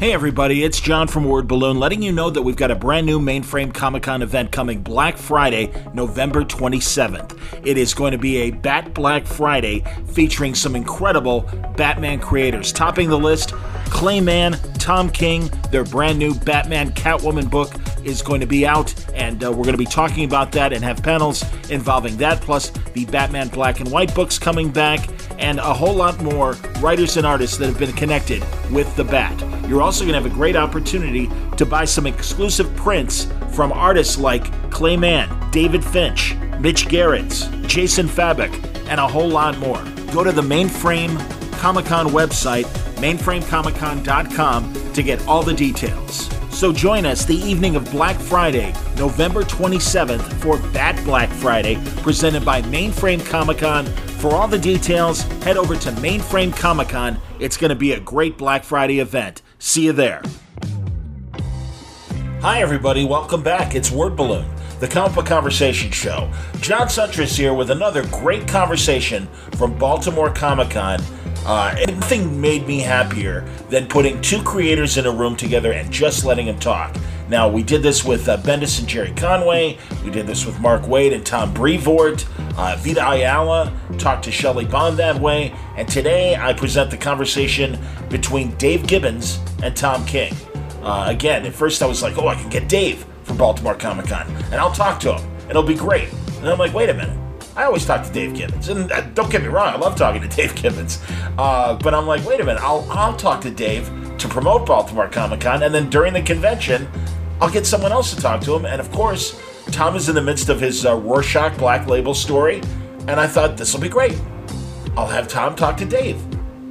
Hey everybody, it's John from Word Balloon letting you know that we've got a brand new Mainframe Comic Con event coming Black Friday, November 27th. It is going to be a Bat Black Friday featuring some incredible Batman creators. Topping the list, Clay Mann, Tom King, their brand new Batman Catwoman book is going to be out, and uh, we're going to be talking about that and have panels involving that, plus the Batman Black and White books coming back, and a whole lot more writers and artists that have been connected with the Bat. You're also going to have a great opportunity to buy some exclusive prints from artists like Clay Mann, David Finch, Mitch Gerads, Jason Fabok, and a whole lot more. Go to the Mainframe Comic Con website, mainframecomiccon.com, to get all the details. So join us the evening of Black Friday, November 27th, for Bat Black Friday, presented by Mainframe Comic Con. For all the details, head over to Mainframe Comic Con. It's going to be a great Black Friday event. See you there. Hi, everybody. Welcome back. It's Word Balloon, the comic book conversation show. John Siuntres here with another great conversation from Baltimore Comic Con. Uh, anything made me happier than putting two creators in a room together and just letting them talk. Now, we did this with uh, Bendis and Gerry Conway. We did this with Mark Waid and Tom Brevoort. Uh, Vita Ayala talked to Shelly Bond that way. And today I present the conversation between Dave Gibbons and Tom King. Uh, again, at first I was like, oh, I can get Dave from Baltimore Comic Con, and I'll talk to him. and It'll be great. And I'm like, wait a minute. I always talk to Dave Gibbons, and uh, don't get me wrong, I love talking to Dave Gibbons. Uh, but I'm like, wait a minute, I'll I'll talk to Dave to promote Baltimore Comic Con, and then during the convention, I'll get someone else to talk to him. And of course, Tom is in the midst of his uh, Rorschach Black Label story, and I thought this will be great. I'll have Tom talk to Dave.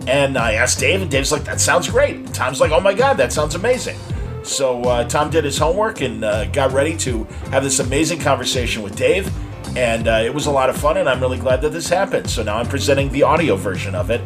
And I asked Dave, and Dave's like, that sounds great. And Tom's like, oh my God, that sounds amazing. So uh, Tom did his homework and uh, got ready to have this amazing conversation with Dave. And uh, it was a lot of fun, and I'm really glad that this happened. So now I'm presenting the audio version of it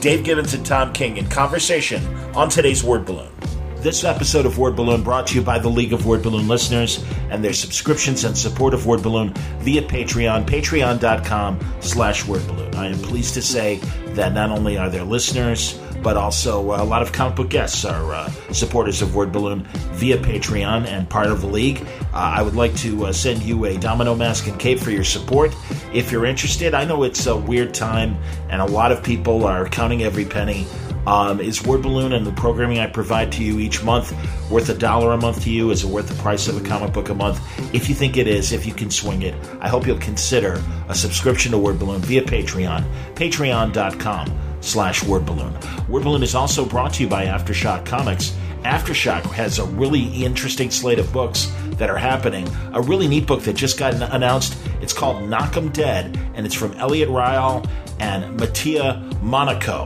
Dave Gibbons and Tom King in conversation on today's Word Balloon. This episode of Word Balloon brought to you by the League of Word Balloon listeners and their subscriptions and support of Word Balloon via Patreon, patreon.com slash Word Balloon. I am pleased to say that not only are there listeners, but also uh, a lot of comic book guests are uh, supporters of Word Balloon via Patreon and part of the league. Uh, I would like to send you a domino mask and cape for your support if you're interested. I know it's a weird time and a lot of people are counting every penny. Um, is Word Balloon and the programming I provide to you each month worth a dollar a month to you? Is it worth the price of a comic book a month? If you think it is, if you can swing it, I hope you'll consider a subscription to Word Balloon via Patreon, patreon.com slash Word Balloon. Word Balloon is also brought to you by Aftershock Comics. Aftershock has a really interesting slate of books that are happening. A really neat book that just got announced. It's called Knock 'em Dead, and it's from Eliot Rahal and Mattia Monaco.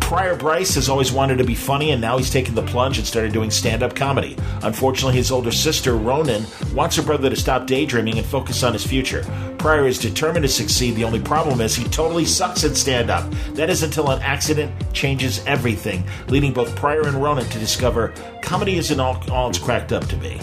Pryor Bryce has always wanted to be funny, and now he's taken the plunge and started doing stand up comedy. Unfortunately, his older sister, Ronan, wants her brother to stop daydreaming and focus on his future. Pryor is determined to succeed. The only problem is he totally sucks at stand up. That is until an accident changes everything, leading both Pryor and Ronan to discover comedy isn't all, all it's cracked up to be.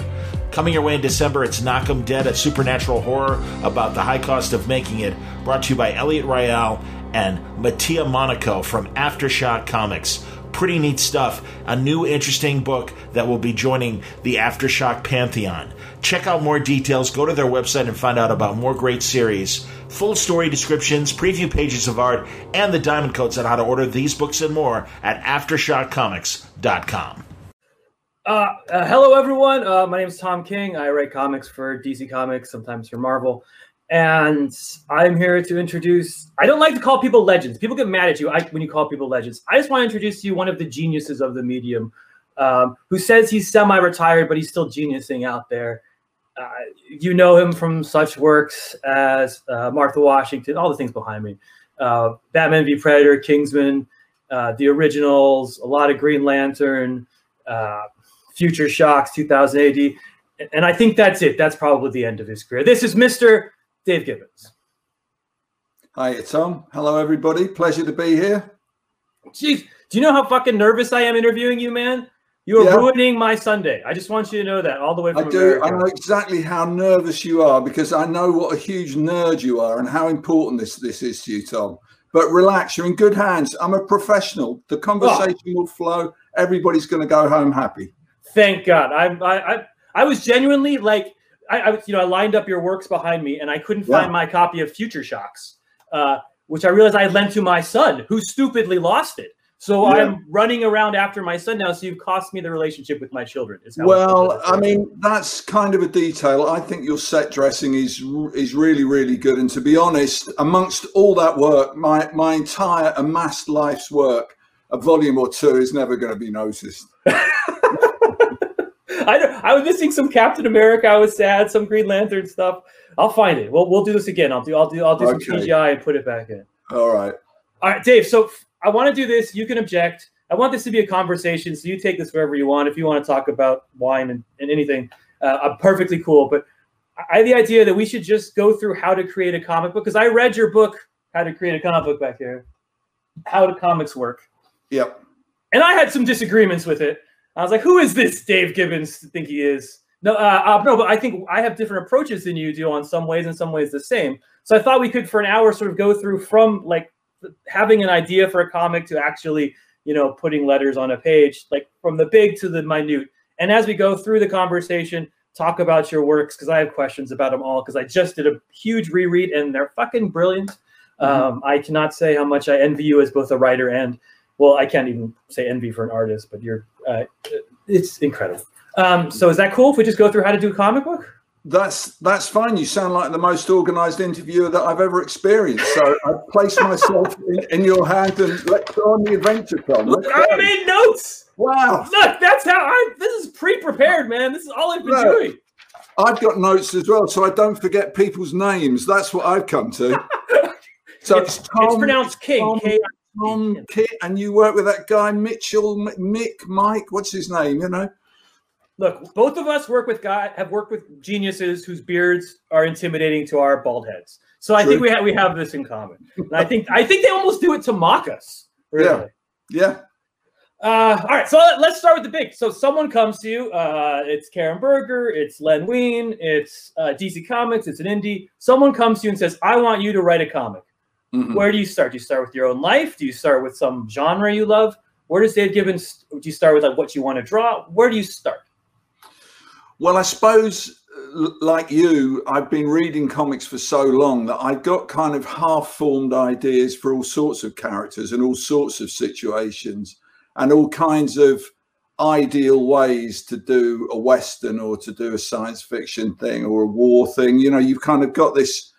Coming your way in December, it's Knock 'em Dead, a supernatural horror about the high cost of making it, brought to you by Eliot Rahal and Mattia Monaco from Aftershock Comics. Pretty neat stuff. A new interesting book that will be joining the Aftershock Pantheon. Check out more details. Go to their website and find out about more great series, full story descriptions, preview pages of art, and the diamond codes on how to order these books and more at AftershockComics.com. Uh, uh, hello, everyone. Uh, my name is Tom King. I write comics for DC Comics, sometimes for Marvel. And I'm here to introduce. I don't like to call people legends. People get mad at you when you call people legends. I just want to introduce to you one of the geniuses of the medium um, who says he's semi retired, but he's still geniusing out there. Uh, you know him from such works as uh, Martha Washington, all the things behind me uh, Batman v Predator, Kingsman, uh, the originals, a lot of Green Lantern. Uh, Future Shocks 2000 AD. And I think that's it. That's probably the end of his career. This is Mr. Dave Gibbons. Hi, it's Tom. Hello, everybody. Pleasure to be here. Jeez, do you know how fucking nervous I am interviewing you, man? You are yeah. ruining my Sunday. I just want you to know that all the way from I do. America. I know exactly how nervous you are because I know what a huge nerd you are and how important this this is to you, Tom. But relax, you're in good hands. I'm a professional. The conversation oh. will flow. Everybody's going to go home happy. Thank God. I'm, I, I, I was genuinely like, I, I, you know, I lined up your works behind me, and I couldn't yeah. find my copy of Future Shocks, uh, which I realized I lent to my son, who stupidly lost it. So yeah. I'm running around after my son now. So you've cost me the relationship with my children. well, I mean, that's kind of a detail. I think your set dressing is is really, really good. And to be honest, amongst all that work, my my entire amassed life's work, a volume or two is never going to be noticed. I, I was missing some Captain America. I was sad. Some Green Lantern stuff. I'll find it. We'll we'll do this again. I'll do I'll do I'll do okay. some CGI and put it back in. All right. All right, Dave. So I want to do this. You can object. I want this to be a conversation. So you take this wherever you want. If you want to talk about wine and, and anything, uh, I'm perfectly cool. But I have the idea that we should just go through how to create a comic book because I read your book, How to Create a Comic Book, back here. How do comics work? Yep. And I had some disagreements with it. I was like, who is this Dave Gibbons think he is? No, uh, uh, no, but I think I have different approaches than you do on some ways, and some ways the same. So I thought we could, for an hour, sort of go through from like having an idea for a comic to actually, you know, putting letters on a page, like from the big to the minute. And as we go through the conversation, talk about your works because I have questions about them all because I just did a huge reread and they're fucking brilliant. Mm-hmm. Um, I cannot say how much I envy you as both a writer and well, I can't even say envy for an artist, but you're uh, it's incredible. Um, so is that cool if we just go through how to do a comic book? That's that's fine. You sound like the most organized interviewer that I've ever experienced. So I place myself in, in, your hand and let's go on the adventure, Tom. Look, I made notes. Wow. Look, that's how I. This is pre-prepared, man. This is all I've been no, doing. I've got notes as well, so I don't forget people's names. That's what I've come to. So it's, it's, Tom, it's pronounced King. Tom, K Tom and you work with that guy Mitchell, Mick, Mike. What's his name? You know. Look, both of us work with guy have worked with geniuses whose beards are intimidating to our bald heads. So I True. think we have we have this in common. And I think I think they almost do it to mock us. Really. Yeah. Yeah. Uh, all right, so let's start with the big. So someone comes to you. Uh, it's Karen Berger, it's Len Wein, it's uh, DC Comics, it's an indie. Someone comes to you and says, "I want you to write a comic." Mm-hmm. Where do you start? Do you start with your own life? Do you start with some genre you love? Where does Dave Gibbons? Do you start with like what you want to draw? Where do you start? Well, I suppose, uh, like you, I've been reading comics for so long that I've got kind of half-formed ideas for all sorts of characters and all sorts of situations and all kinds of ideal ways to do a western or to do a science fiction thing or a war thing. You know, you've kind of got this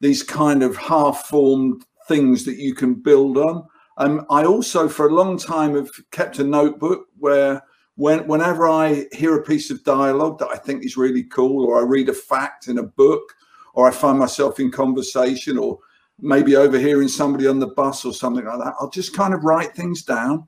these kind of half-formed things that you can build on. Um, I also, for a long time, have kept a notebook where, when, whenever I hear a piece of dialogue that I think is really cool, or I read a fact in a book, or I find myself in conversation, or maybe overhearing somebody on the bus or something like that, I'll just kind of write things down.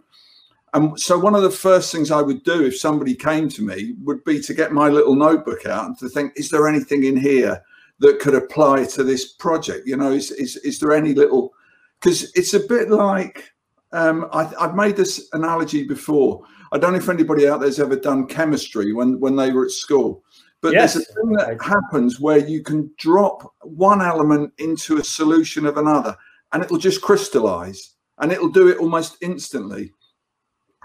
And so, one of the first things I would do if somebody came to me would be to get my little notebook out and to think, is there anything in here that could apply to this project? You know, is is, is there any little? Because it's a bit like um, I, have made this analogy before. I don't know if anybody out there's ever done chemistry when when they were at school, but yes. there's a thing that happens where you can drop one element into a solution of another, and it'll just crystallize, and it'll do it almost instantly.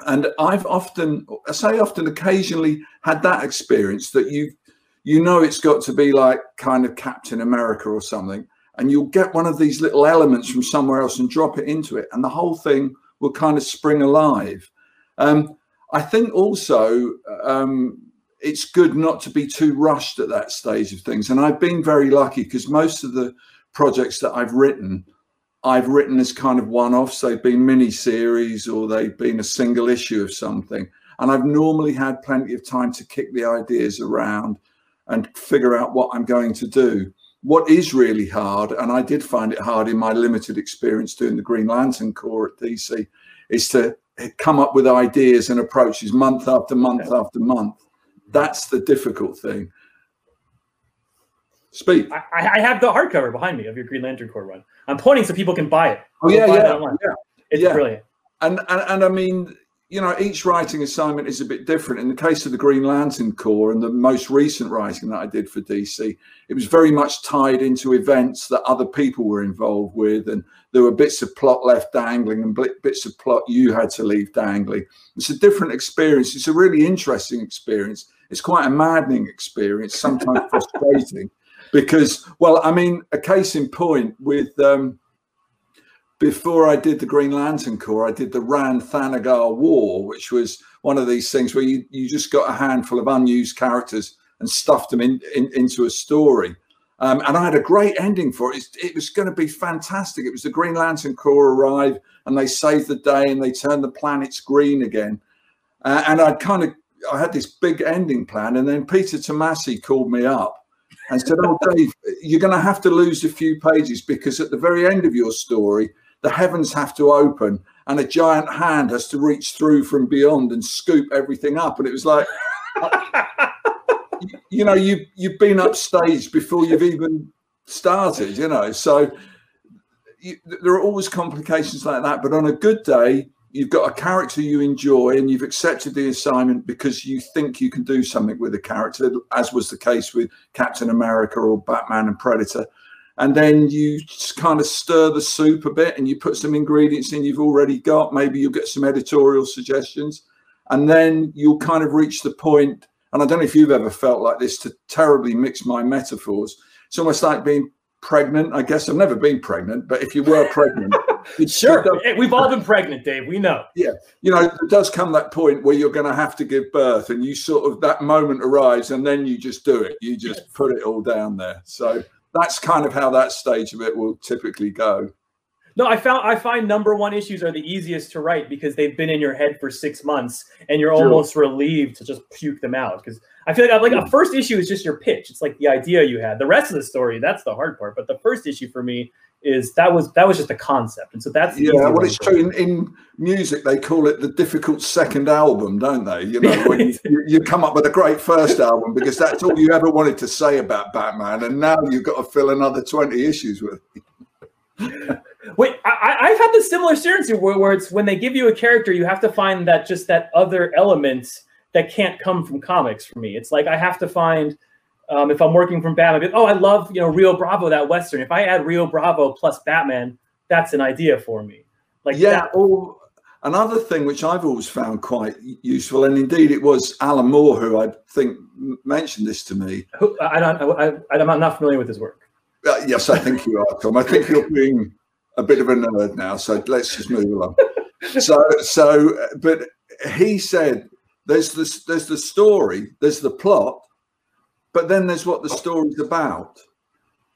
and I've often, I say often, occasionally had that experience that you, you know, it's got to be like kind of Captain America or something, and you'll get one of these little elements from somewhere else and drop it into it, and the whole thing will kind of spring alive. Um, I think also um, it's good not to be too rushed at that stage of things, and I've been very lucky because most of the projects that I've written I've written as kind of one offs. They've been mini series or they've been a single issue of something. And I've normally had plenty of time to kick the ideas around and figure out what I'm going to do. What is really hard, and I did find it hard in my limited experience doing the Green Lantern Corps at DC, is to come up with ideas and approaches month after month after month. That's the difficult thing. Speak. I, I have the hardcover behind me of your Green Lantern Corps run. I'm pointing so people can buy it. Oh yeah, yeah, yeah. It's yeah. brilliant. And, and and I mean, you know, each writing assignment is a bit different. In the case of the Green Lantern Corps and the most recent writing that I did for DC, it was very much tied into events that other people were involved with, and there were bits of plot left dangling and bits of plot you had to leave dangling. It's a different experience. It's a really interesting experience. It's quite a maddening experience, sometimes frustrating because, well, I mean, a case in point with um, before I did the Green Lantern Corps, I did the Rann Thanagar War, which was one of these things where you, you just got a handful of unused characters and stuffed them in, in into a story. Um, and I had a great ending for it. It, was going to be fantastic. It was the Green Lantern Corps arrive and they saved the day and they turned the planets green again. Uh, and I'd kind of I had this big ending plan, and then Peter Tomasi called me up and said, "Oh, Dave, you're going to have to lose a few pages because at the very end of your story, the heavens have to open, and a giant hand has to reach through from beyond and scoop everything up." And it was like, you know, you you've been upstage before you've even started, you know, so. You, there are always complications like that, but on a good day, you've got a character you enjoy and you've accepted the assignment because you think you can do something with the character, as was the case with Captain America or Batman and Predator. And then you kind of stir the soup a bit and you put some ingredients in you've already got. Maybe you'll get some editorial suggestions. And then you'll kind of reach the point, and I don't know if you've ever felt like this to terribly mix my metaphors. It's almost like being pregnant. I guess I've never been pregnant, but if you were pregnant, sure, does, we've all been pregnant, Dave. We know. Yeah, you know, it does come that point where you're going to have to give birth, and you sort of that moment arrives, and then you just do it. You just yes. put it all down there. So that's kind of how that stage of it will typically go. No, I found I find number one issues are the easiest to write because they've been in your head for six months, and you're sure. almost relieved to just puke them out because I feel like like a hmm. first issue is just your pitch. It's like the idea you had. The rest of the story, that's the hard part. But the first issue for me is that was that was just a concept, and so that's yeah. Well, it's true. In, in, music, they call it the difficult second album, don't they? You know, when you, you, come up with a great first album because that's all you ever wanted to say about Batman, and now you've got to fill another twenty issues with. Wait, I, have had the similar experience where, where it's when they give you a character, you have to find that just that other element that can't come from comics for me. It's like I have to find um, if I'm working from Batman, oh, I love you know Rio Bravo that Western. If I add Rio Bravo plus Batman, that's an idea for me. Like yeah. That- or another thing which I've always found quite useful, and indeed it was Alan Moore who I think mentioned this to me. Who, I don't. I, I'm not familiar with his work. Uh, yes, I think you are, Tom. I think you're being a bit of a nerd now. So let's just move along. so, so, but he said there's this, there's the story, there's the plot, but then there's what the story's about.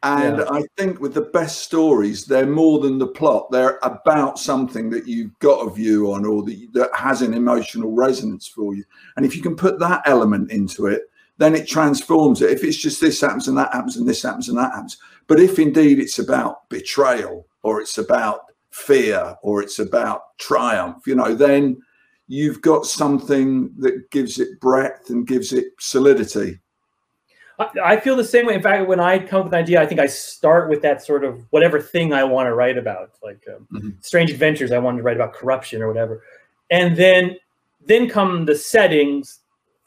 And yeah. I think with the best stories, they're more than the plot. They're about something that you've got a view on or that, that has an emotional resonance for you. And if you can put that element into it, then it transforms it. If it's just this happens and that happens and this happens and that happens. But if indeed it's about betrayal or it's about fear or it's about triumph, you know, then you've got something that gives it breadth and gives it solidity. I feel the same way. In fact, when I come up with an idea, I think I start with that sort of whatever thing I want to write about, like um, mm-hmm. strange adventures. I wanted to write about corruption or whatever, and then then come the settings.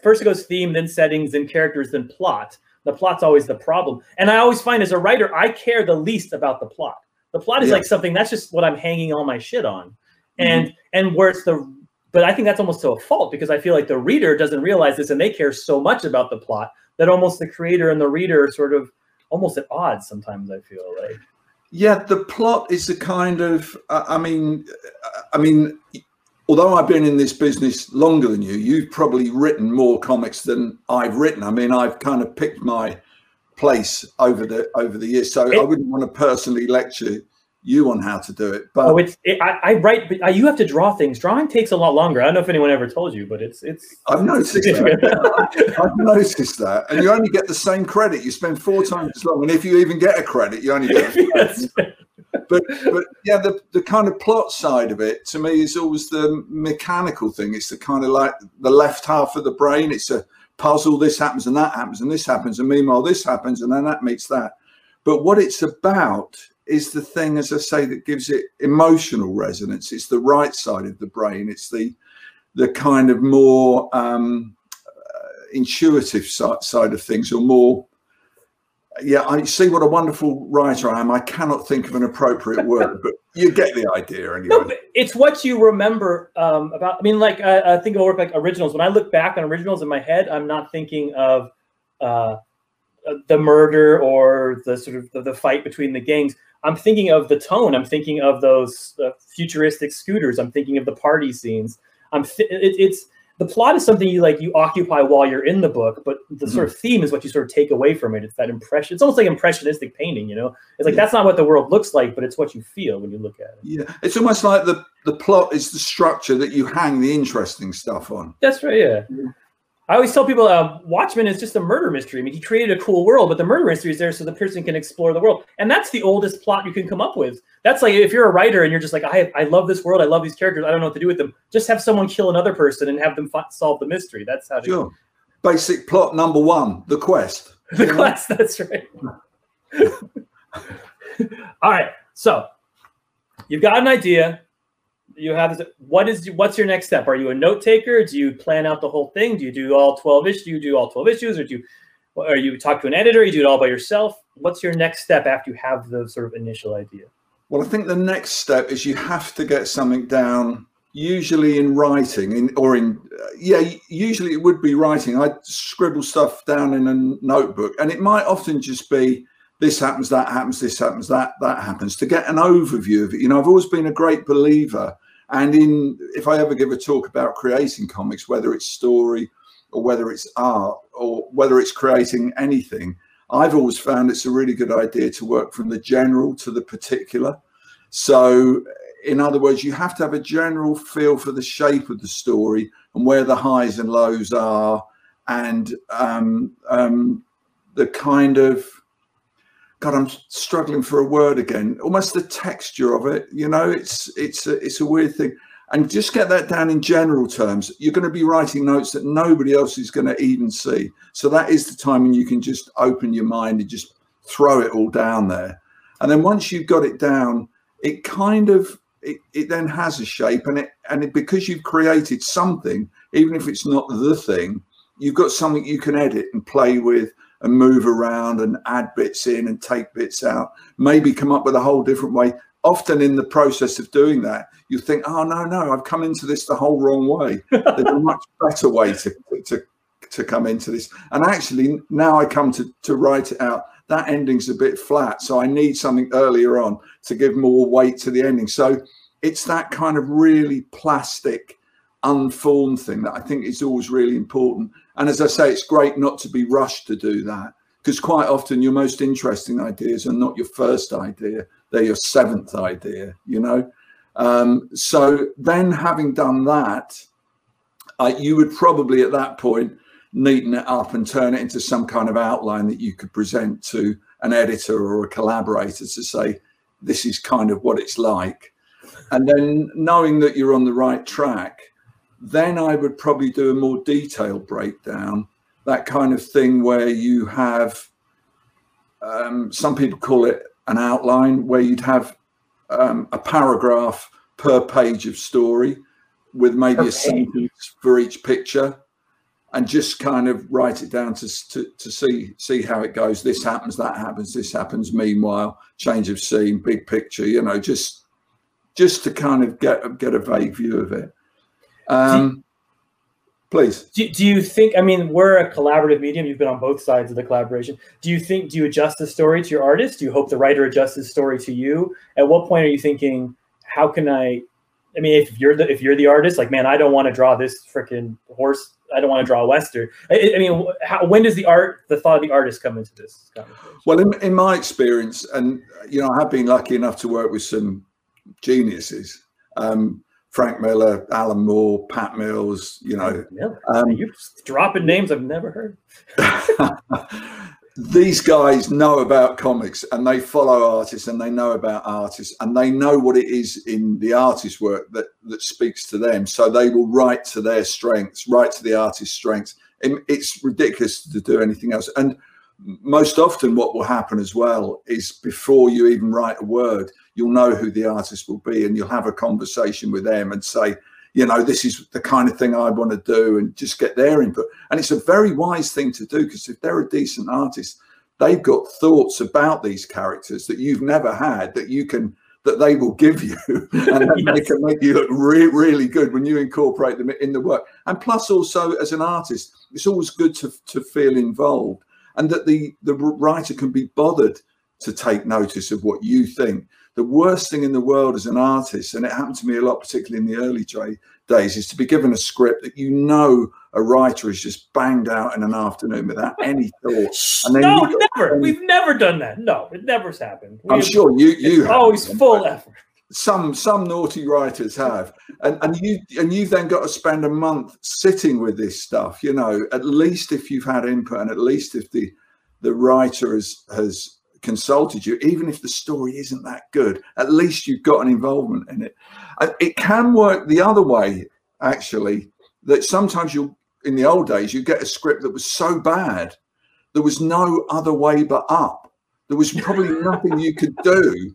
First it goes theme, then settings, then characters, then plot. The plot's always the problem, and I always find as a writer, I care the least about the plot. The plot is yeah. like something that's just what I'm hanging all my shit on, mm-hmm. and and where it's the but I think that's almost to a fault because I feel like the reader doesn't realize this and they care so much about the plot that almost the creator and the reader are sort of almost at odds sometimes. I feel like. Yeah, the plot is a kind of. I mean, I mean, although I've been in this business longer than you, you've probably written more comics than I've written. I mean, I've kind of picked my place over the over the years, so It- I wouldn't want to personally lecture you on how to do it. But Oh, it's it, I, I write, but I, you have to draw things. Drawing takes a lot longer. I don't know if anyone ever told you, but it's it's. I've noticed that. I've noticed that, and you only get the same credit. You spend four times as long, and if you even get a credit, you only get. But but yeah, the the kind of plot side of it to me is always the mechanical thing. It's the kind of like the left half of the brain. It's a puzzle. This happens and that happens and this happens, and meanwhile this happens and then that meets that. But what it's about is the thing, as I say, that gives it emotional resonance. It's the right side of the brain. It's the the kind of more um, uh, intuitive side of things, or more. Yeah, I see what a wonderful writer I am. I cannot think of an appropriate word, but you get the idea anyway. No, it's what you remember um, about. I mean, like I, I think of work like originals. When I look back on originals in my head, I'm not thinking of uh, the murder or the sort of the, the fight between the gangs. I'm thinking of the tone. I'm thinking of those uh, futuristic scooters. I'm thinking of the party scenes. I'm. Th- it, it's the plot is something you like you occupy while you're in the book, but the sort of theme is what you sort of take away from it. It's that impression. It's almost like impressionistic painting. You know, it's like Yeah. that's not what the world looks like, but it's what you feel when you look at it. Yeah, it's almost like the the plot is the structure that you hang the interesting stuff on. That's right. Yeah. I always tell people uh, Watchmen is just a murder mystery. I mean, he created a cool world, but the murder mystery is there so the person can explore the world. And that's the oldest plot you can come up with. That's like if you're a writer and you're just like, I, I love this world. I love these characters. I don't know what to do with them. Just have someone kill another person and have them solve the mystery. That's how to Sure. Basic plot number one: the quest. the quest. That's right. All right. So you've got an idea. You have this. What is what's your next step? Are you a note taker? Do you plan out the whole thing? Do you do all twelve issues? Do you do all twelve issues, or do you, or you talk to an editor? You do it all by yourself. What's your next step after you have the sort of initial idea? Well, I think the next step is you have to get something down, usually in writing, in or in uh, yeah, usually it would be writing. I scribble stuff down in a notebook, and it might often just be this happens, that happens, this happens, that that happens. To get an overview of it, you know, I've always been a great believer, and in if I ever give a talk about creating comics, whether it's story or whether it's art or whether it's creating anything, I've always found it's a really good idea to work from the general to the particular. So, in other words, you have to have a general feel for the shape of the story and where the highs and lows are, and um, um, the kind of God, I'm struggling for a word again. Almost the texture of it, you know. It's it's a, it's a weird thing, and just get that down in general terms. You're going to be writing notes that nobody else is going to even see. So that is the time when you can just open your mind and just throw it all down there. And then once you've got it down, it kind of it, it then has a shape, and it and it, because you've created something, even if it's not the thing, you've got something you can edit and play with and move around and add bits in and take bits out, maybe come up with a whole different way. Often in the process of doing that, you think, oh, no, no, I've come into this the whole wrong way. There's a much better way to, to, to come into this. And actually, now I come to, to write it out, that ending's a bit flat. So I need something earlier on to give more weight to the ending. So it's that kind of really plastic, unformed thing that I think is always really important. And as I say, it's great not to be rushed to do that because quite often your most interesting ideas are not your first idea, they're your seventh idea, you know? Um, so then having done that, uh, you would probably at that point neaten it up and turn it into some kind of outline that you could present to an editor or a collaborator to say, this is kind of what it's like. And then knowing that you're on the right track, then I would probably do a more detailed breakdown, that kind of thing where you have, um, some people call it an outline, where you'd have um, a paragraph per page of story with maybe Per a sentence for each picture and just kind of write it down to, to to see see how it goes. This happens that happens this happens. Meanwhile change of scene big picture you know just just to kind of get get a vague view of it. Um, please. Do, do you think? I mean, we're a collaborative medium. You've been on both sides of the collaboration. Do you think? Do you adjust the story to your artist? Do you hope the writer adjusts his story to you? At what point are you thinking, how can I? I mean, if you're the if you're the artist, like, man, I don't want to draw this freaking horse. I don't want to draw a western. I, I mean, how, when does the art, the thought of the artist, come into this? Well, in, in my experience, and you know, I have been lucky enough to work with some geniuses. Um, Frank Miller, Alan Moore, Pat Mills, you know. Um, You're dropping names I've never heard. these guys know about comics and they follow artists and they know about artists and they know what it is in the artist's work that that speaks to them so they will write to their strengths write to the artist's strengths it's ridiculous to do anything else and most often what will happen as well is before you even write a word you'll know who the artist will be and you'll have a conversation with them and say you know, this is the kind of thing I want to do and just get their input. And it's a very wise thing to do because if they're a decent artist, they've got thoughts about these characters that you've never had that you can that they will give you and yes. they can make you look re- really good when you incorporate them in the work and plus also as an artist it's always good to, to feel involved and that the the writer can be bothered to take notice of what you think the worst thing in the world as an artist, and it happened to me a lot, particularly in the early days, is to be given a script that you know a writer has just banged out in an afternoon without any thought. And then no, never. We've never done that. No, it never's happened. We I'm have, sure you you always full effort. Some some naughty writers have, and and you and you've then got to spend a month sitting with this stuff. You know, at least if you've had input, and at least if the the writer has has consulted you, even if the story isn't that good, at least you've got an involvement in it. It can work the other way, actually, that sometimes you'll, in the old days, you get a script that was so bad, there was no other way but up. There was probably nothing you could do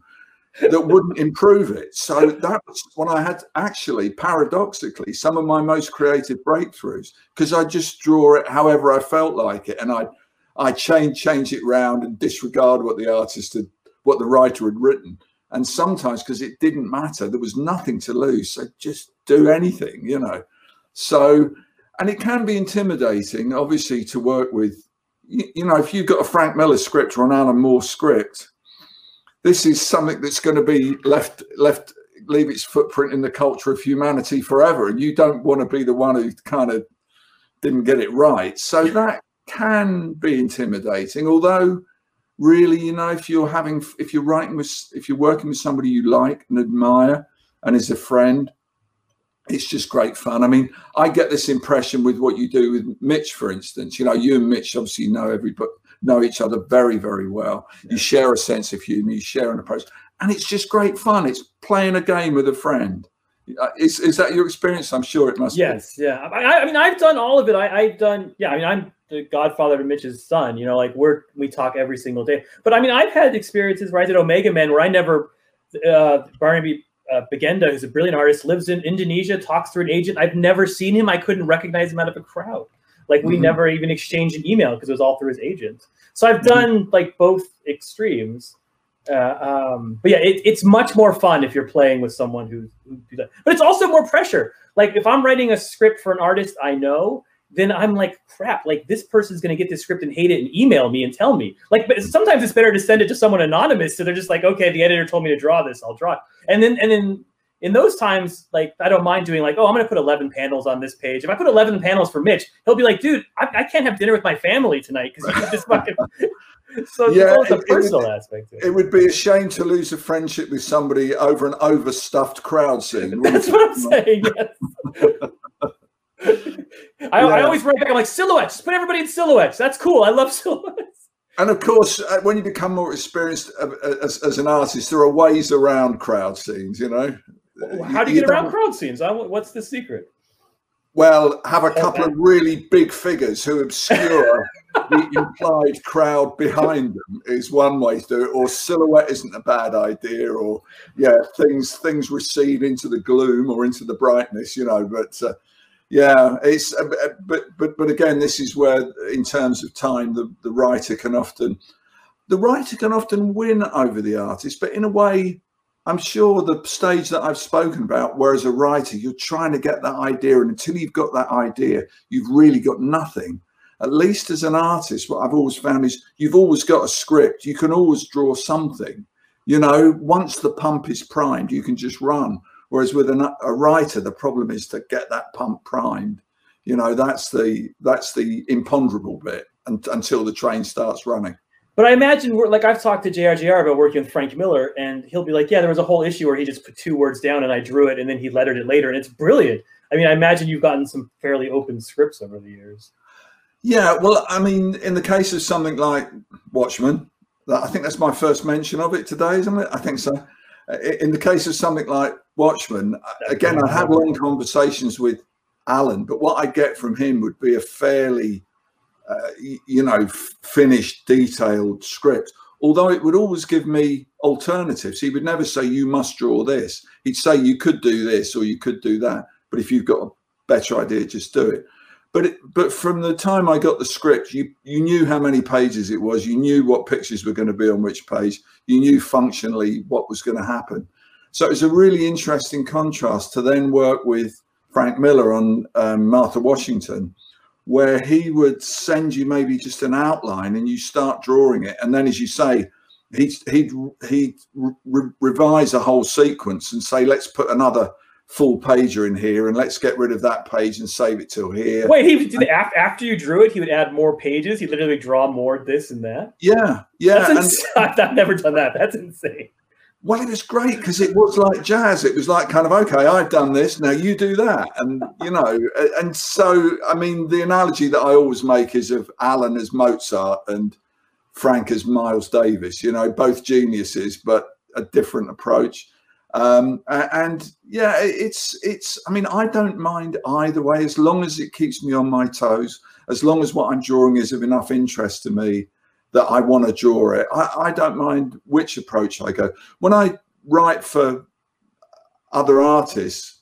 that wouldn't improve it. So that was when I had actually, paradoxically, some of my most creative breakthroughs because I just draw it however I felt like it. And I I change change it round and disregard what the artist had, what the writer had written. And sometimes because it didn't matter, there was nothing to lose. So just do anything, you know. So, and it can be intimidating, obviously, to work with. You, you know, if you've got a Frank Miller script or an Alan Moore script, this is something that's going to be left left leave its footprint in the culture of humanity forever. And you don't want to be the one who kind of didn't get it right. So that can be intimidating, although really, you know, if you're having, if you're writing with, if you're working with somebody you like and admire and is a friend, it's just great fun. I mean, I get this impression with what you do with Mitch, for instance. You know, you and Mitch obviously know everybody, know each other very, very well. Yeah. You share a sense of humor, you share an approach, and it's just great fun. It's playing a game with a friend. Uh, is, is that your experience? I'm sure it must. Yes, be. yeah. I, I mean, I've done all of it. I, I've done, yeah. I mean, I'm the godfather to Mitch's son. You know, like we're we talk every single day. But I mean, I've had experiences where I did Omega Men where I never uh, Barnaby uh, Bagenda, who's a brilliant artist, lives in Indonesia, talks through an agent. I've never seen him. I couldn't recognize him out of a crowd. Like we mm-hmm. never even exchanged an email because it was all through his agent. So I've done like both extremes. Uh, um, but yeah, it, it's much more fun if you're playing with someone who, who. But it's also more pressure. Like if I'm writing a script for an artist I know, then I'm like, crap, like this person's to get this script and hate it and email me and tell me. Like, but sometimes it's better to send it to someone anonymous. So they're just like, okay, the editor told me to draw this, I'll draw it. And then, and then in those times, like, I don't mind doing like, oh, I'm going to put 11 panels on this page. If I put 11 panels for Mitch, he'll be like, dude, I, I can't have dinner with my family tonight because you just fucking. so yeah, it's a personal it, aspect. It. it would be a shame to lose a friendship with somebody over an overstuffed crowd scene. That's what I'm saying. Yes. I, yeah. I always write back. I'm like silhouettes. Put everybody in silhouettes. That's cool. I love silhouettes. And of course, uh, when you become more experienced uh, as, as an artist, there are ways around crowd scenes. You know, how do you, you get around crowd scenes? What's the secret? Well, have a couple of really big figures who obscure the implied crowd behind them is one way to do it. Or silhouette isn't a bad idea. Or yeah, things things recede into the gloom or into the brightness. You know, but uh, yeah, it's uh, uh, but but but again, this is where, in terms of time, the the writer can often the writer can often win over the artist, but in a way, I'm sure the stage that I've spoken about, where as a writer, you're trying to get that idea, and until you've got that idea, you've really got nothing. At least as an artist, what I've always found is you've always got a script. You can always draw something. You know, once the pump is primed, you can just run. Whereas with a, a writer, the problem is to get that pump primed. You know, that's the that's the imponderable bit and, until the train starts running. But I imagine we're like I've talked to JRJR about working with Frank Miller, and he'll be like, "Yeah, there was a whole issue where he just put two words down and I drew it, and then he lettered it later, and it's brilliant." I mean, I imagine you've gotten some fairly open scripts over the years. Yeah, well, I mean, in the case of something like Watchmen, that, I think that's my first mention of it today, isn't it? I think so. In the case of something like Watchmen, again, I had long conversations with Alan, but what I get from him would be a fairly uh, you know, finished, detailed script. Although it would always give me alternatives. He would never say, you must draw this. He'd say, you could do this or you could do that. But if you've got a better idea, just do it. But it, but from the time I got the script, you you knew how many pages it was. You knew what pictures were going to be on which page. You knew functionally what was going to happen. So it was a really interesting contrast to then work with Frank Miller on um, Martha Washington, where he would send you maybe just an outline and you start drawing it. And then as you say he'd he'd he'd re- revise a whole sequence and say let's put another full pager in here and let's get rid of that page and save it till here. Wait he did do that after you drew it he would add more pages. He literally draw more this and that? Yeah yeah and, i've never done that. That's insane well, it was great because it was like jazz. It was like kind of okay, I've done this, now you do that, and you know, and so I mean, the analogy that I always make is of Alan as Mozart and Frank as Miles Davis. You know, both geniuses, but a different approach. Um, and yeah, it's it's. I mean, I don't mind either way as long as it keeps me on my toes. As long as what I'm drawing is of enough interest to me that I want to draw it. I, I don't mind which approach I go. When I write for other artists,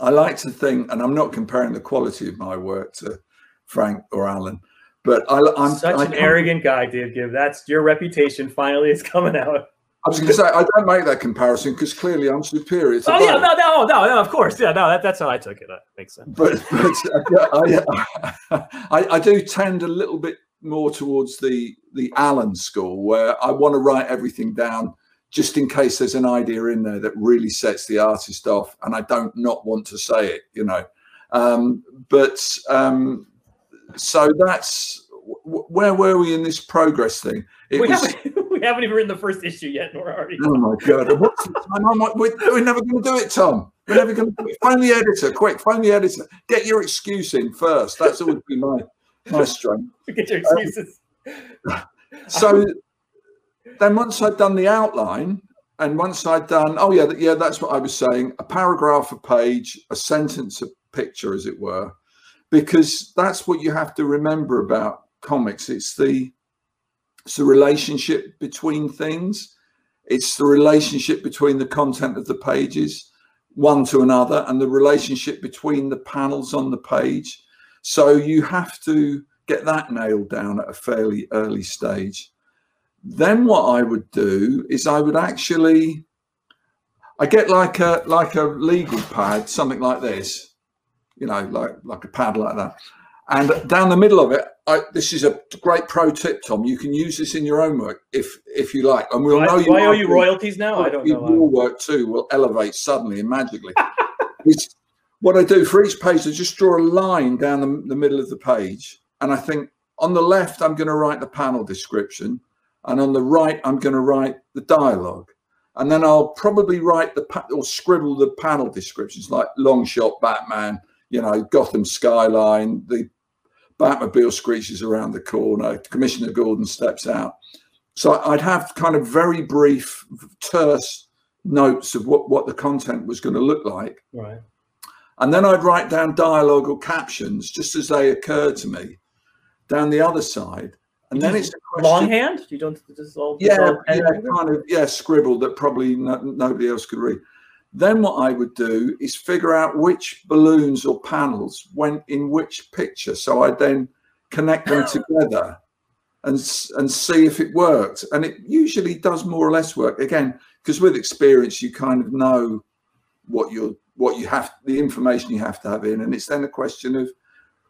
I like to think, and I'm not comparing the quality of my work to Frank or Alan, but I, am such I, an arrogant guy, Dave Give That's your reputation finally is coming out. I was going to say I don't make that comparison because clearly I'm superior. oh yeah, no, no, no, no. Of course, yeah, no. That, that's how I took it. That makes sense. But, but uh, I, I, I, do tend a little bit more towards the the Alan school, where I want to write everything down just in case there's an idea in there that really sets the artist off, and I don't not want to say it, you know. Um, but um, so that's where were we in this progress thing? It we, was, haven't, we haven't even written the first issue yet, nor are we. Oh my god! What's the time? Like, we're, we're never going to do it, Tom. We're never going to do it. Find the editor, quick! Find the editor. Get your excuse in first. That's always been my my strength. Get your excuses. Um, so then once I'd done the outline, and once I'd done, oh yeah, yeah, that's what I was saying, a paragraph a page, a sentence a picture, as it were, because that's what you have to remember about comics. It's the it's the relationship between things. It's the relationship between the content of the pages, one to another, and the relationship between the panels on the page so you have to get that nailed down at a fairly early stage. Then what I would do is I would actually I get like a like a legal pad, something like this, you know, like like a pad like that. And down the middle of it, I, this is a great pro tip, Tom. You can use this in your own work if if you like, and we'll why, know you. Why owe you royalties now? I don't know. Your work too will elevate suddenly and magically. it's what I do for each page, I just draw a line down the, the middle of the page. And I think on the left, I'm going to write the panel description. And on the right, I'm going to write the dialogue. And then I'll probably write the or scribble the panel descriptions like long shot Batman, you know, Gotham skyline, the Batmobile screeches around the corner, Commissioner Gordon steps out. So I'd have kind of very brief, terse notes of what, what the content was going to look like. Right. And then I'd write down dialogue or captions just as they occur to me down the other side. And then it's longhand. You don't just all yeah, yeah, kind of yeah, scribble that probably no, nobody else could read. Then what I would do is figure out which balloons or panels went in which picture. So I then connect them together. and and see if it worked. And it usually does more or less work. Again, because with experience, you kind of know what you're what you have the information you have to have in, and it's then a question of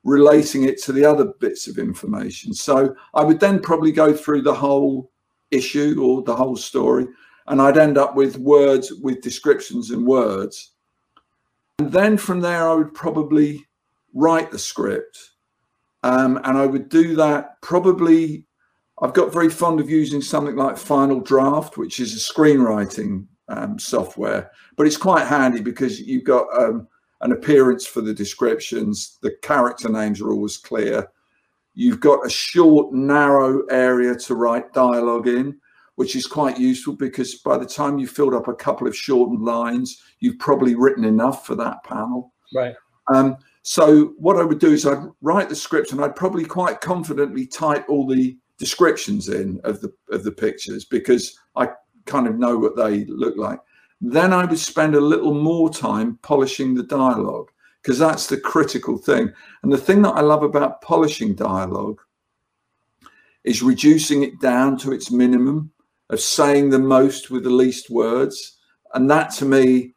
relating it to the other bits of information. So I would then probably go through the whole issue or the whole story, and I'd end up with words with descriptions and words. And then from there, I would probably write the script. Um, and I would do that probably. I've got very fond of using something like Final Draft, which is a screenwriting um, software, but it's quite handy because you've got um, an appearance for the descriptions. The character names are always clear. You've got a short, narrow area to write dialogue in, which is quite useful because by the time you've filled up a couple of shortened lines, you've probably written enough for that panel. Right. Um, so what I would do is I'd write the script and I'd probably quite confidently type all the descriptions in of the of the pictures because I kind of know what they look like. Then I would spend a little more time polishing the dialogue because that's the critical thing. And the thing that I love about polishing dialogue is reducing it down to its minimum of saying the most with the least words. And that to me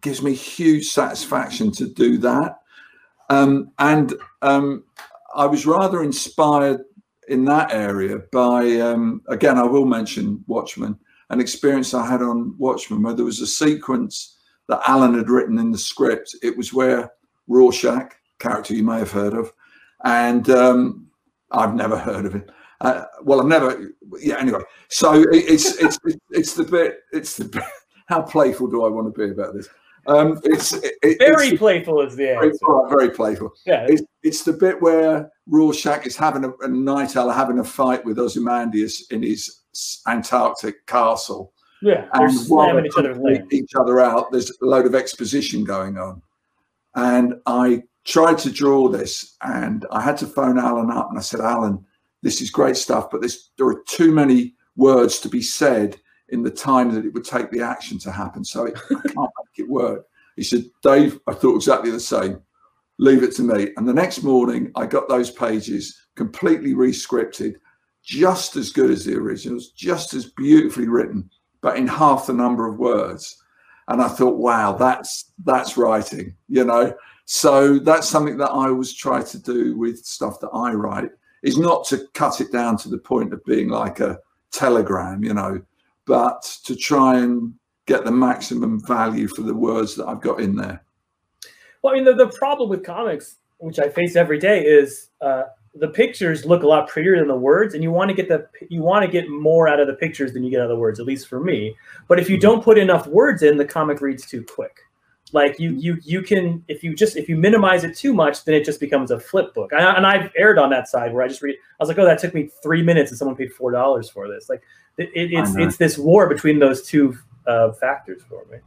gives me huge satisfaction to do that. Um, and um, I was rather inspired in that area by, um, again, I will mention Watchmen, an experience I had on Watchmen where there was a sequence that Alan had written in the script. It was where Rorschach, character you may have heard of, and um, I've never heard of him. Uh, well, I've never. Yeah. Anyway, so it, it's it's it's the bit. It's the bit, how playful do I want to be about this? Um, it's it, very it's, playful is the answer. Very, very playful. Yeah. It's, it's the bit where Rorschach is having a, a night owl having a fight with Ozymandias in his Antarctic castle. Yeah, they're and slamming each other each other out. There's a load of exposition going on, and I tried to draw this, and I had to phone Alan up, and I said, Alan, this is great stuff, but this, there are too many words to be said in the time that it would take the action to happen. So it, I can't make it work. He said, Dave, I thought exactly the same. Leave it to me. And the next morning, I got those pages completely rescripted, just as good as the originals, just as beautifully written, but in half the number of words. And I thought, wow, that's that's writing, you know. So that's something that I always try to do with stuff that I write, is not to cut it down to the point of being like a telegram, you know, but to try and get the maximum value for the words that I've got in there. Well, I mean, the, the problem with comics, which I face every day, is uh, the pictures look a lot prettier than the words, and you want to get the you want to get more out of the pictures than you get out of the words. At least for me. But if you don't put enough words in, the comic reads too quick. Like you you you can if you just if you minimize it too much, then it just becomes a flip book. I, and I've erred on that side where I just read. I was like, oh, that took me three minutes, and someone paid four dollars for this. Like it, it's it's this war between those two uh, factors for me.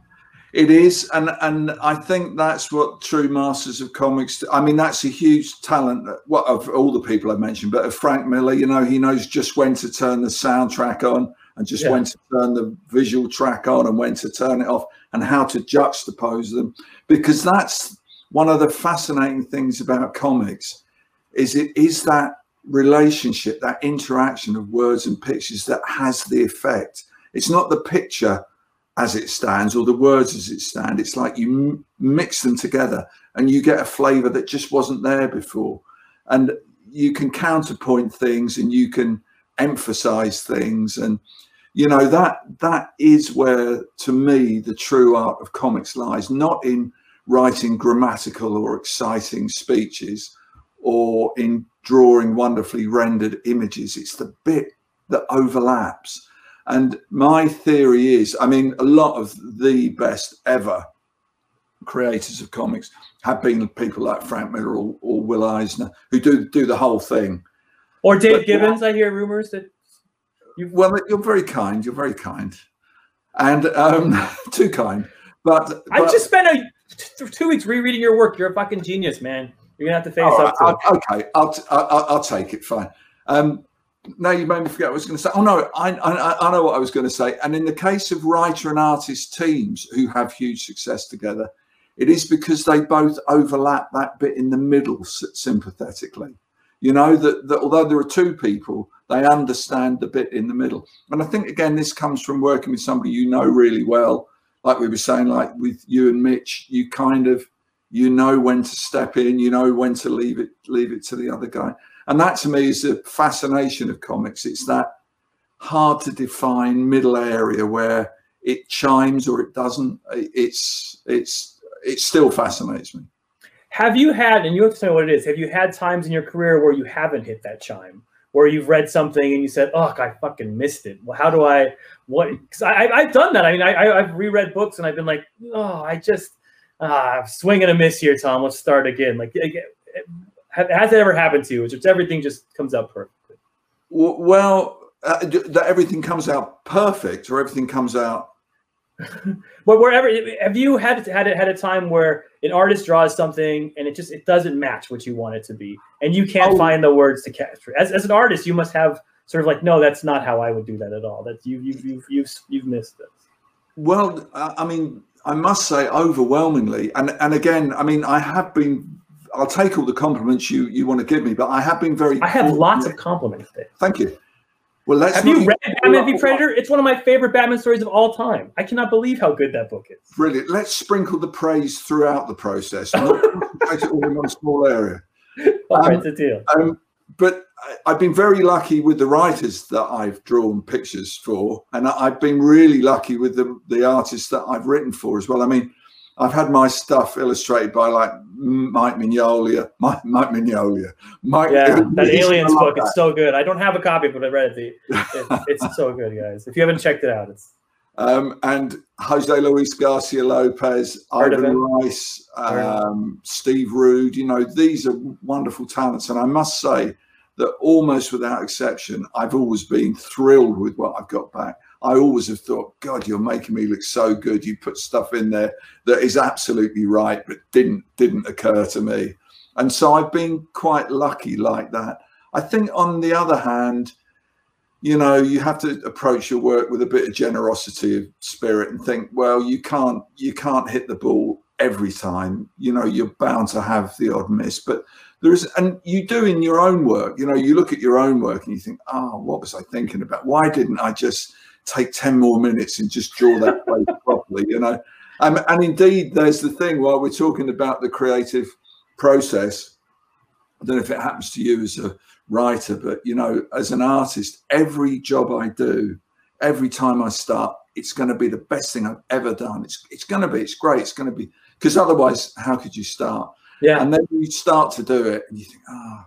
It is, and and I think that's what true masters of comics. I mean, that's a huge talent. What of all the people I mentioned, but of Frank Miller, you know, he knows just when to turn the soundtrack on and just Yeah. when to turn the visual track on and when to turn it off and how to juxtapose them, because that's one of the fascinating things about comics. Is it is that relationship, that interaction of words and pictures that has the effect. It's not the picture as it stands or the words as it stand. It's like you mix them together and you get a flavor that just wasn't there before. And you can counterpoint things and you can emphasize things and you know that that is where to me the true art of comics lies not in writing grammatical or exciting speeches or in drawing wonderfully rendered images it's the bit that overlaps and my theory is, I mean, a lot of the best ever creators of comics have been people like Frank Miller or, or Will Eisner who do do the whole thing. Or Dave But- Gibbons, I hear rumors that You, well, you're very kind. You're very kind, and um, too kind. But, I but- just spent a, two weeks rereading your work. You're a fucking genius, man. You're gonna have to face All up to. I- okay, I'll, t- I- I'll, I'll take it. Fine. Um, now you made me forget what I was going to say. Oh no, I, I, I know what I was going to say. And in the case of writer and artist teams who have huge success together, it is because they both overlap that bit in the middle sympathetically. You know that, that although there are two people, They understand the bit in the middle. And I think, again, this comes from working with somebody you know really well. Like we were saying, like with you and Mitch, you kind of, you know when to step in, you know when to leave it, leave it to the other guy. And that to me is the fascination of comics. It's that hard to define middle area where it chimes or it doesn't. It's, it's, it still fascinates me. Have you had, and you have to tell me what it is, have you had times in your career where you haven't hit that chime? Where you've read something and you said, "Oh, I fucking missed it." Well, how do I? What? Because I, I've done that. I mean, I, I've reread books and I've been like, "Oh, I just ah, swing and a miss here, Tom. Let's start again." Like, has it ever happened to you? Which everything just comes out perfectly. Well, uh, that everything comes out perfect, or everything comes out but wherever have you had had had a time where an artist draws something and it just it doesn't match what you want it to be, and you can't oh. find the words to capture. As as an artist, you must have sort of like, no, that's not how I would do that at all. That you you you've you've you've missed this. Well, I mean, I must say, overwhelmingly, and and again, I mean, I have been. I'll take all the compliments you you want to give me, but I have been very. I have lots of compliments. Dave. Thank you. Well, let's have you read Batman v Predator? It's one of my favorite Batman stories of all time. I cannot believe how good that book is. Brilliant. Let's sprinkle the praise throughout the process, not it all in one small area. All um, right, deal. Um, but I've been very lucky with the writers that I've drawn pictures for, and I've been really lucky with the the artists that I've written for as well. I mean, I've had my stuff illustrated by like Mike Mignola, Mike, Mike Mignola. Mike, yeah, that Aliens book that. is so good. I don't have a copy, but I read it. it it's so good, guys. If you haven't checked it out, it's. Um, and Jose Luis Garcia Lopez, Ivan Reis, um, Steve Rude, you know, these are wonderful talents. And I must say that almost without exception, I've always been thrilled with what I've got back. I always have thought, God, you're making me look so good. You put stuff in there that is absolutely right, but didn't didn't occur to me. And so I've been quite lucky like that. I think on the other hand, you know, you have to approach your work with a bit of generosity of spirit and think, well, you can't you can't hit the ball every time. You know, you're bound to have the odd miss, but there is, and you do in your own work. You know, you look at your own work and you think, oh, what was I thinking about? Why didn't I just take 10 more minutes and just draw that place properly, you know. Um, and indeed, there's the thing while we're talking about the creative process. I don't know if it happens to you as a writer, but you know, as an artist, every job I do, every time I start, it's going to be the best thing I've ever done. It's it's going to be, it's great. It's going to be because otherwise, how could you start? Yeah. And then you start to do it, and you think, oh,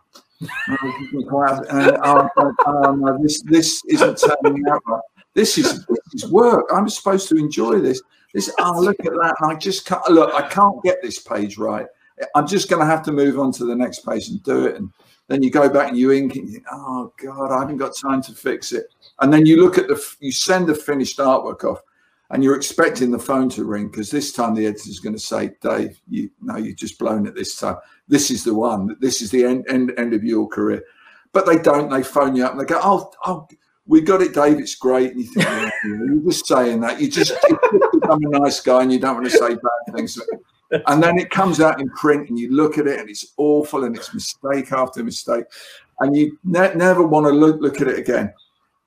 oh, oh this this isn't turning out right. This is this is work. I'm supposed to enjoy this. This oh look at that. I just can't look, I can't get this page right. I'm just gonna have to move on to the next page and do it. And then you go back and you ink and you think, oh God, I haven't got time to fix it. And then you look at the you send the finished artwork off and you're expecting the phone to ring because this time the editor's going to say, Dave, you no, you've just blown it this time. This is the one. This is the end end, end of your career. But they don't. They phone you up and they go, oh, oh we got it, Dave. It's great. And you think, oh, you're just saying that. You just become a nice guy and you don't want to say bad things. And then it comes out in print and you look at it and it's awful and it's mistake after mistake. And you ne- never want to look, look at it again.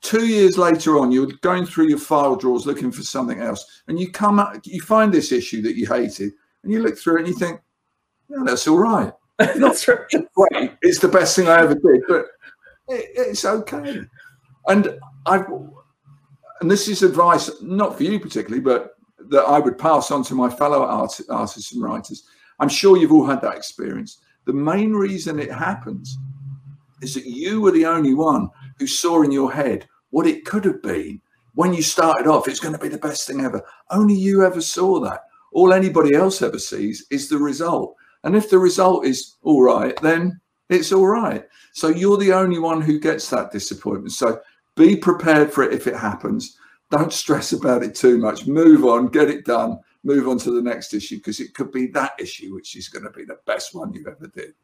Two years later on, you're going through your file drawers looking for something else. And you come up, you find this issue that you hated and you look through it and you think, yeah, that's all right. that's right. Great. It's the best thing I ever did, but it, it's okay. And I've, and this is advice not for you particularly, but that I would pass on to my fellow art, artists and writers. I'm sure you've all had that experience. The main reason it happens is that you were the only one who saw in your head what it could have been when you started off. It's going to be the best thing ever. Only you ever saw that. All anybody else ever sees is the result. And if the result is all right, then it's all right. So you're the only one who gets that disappointment. So be prepared for it if it happens. Don't stress about it too much. Move on, get it done, move on to the next issue because it could be that issue which is going to be the best one you ever did.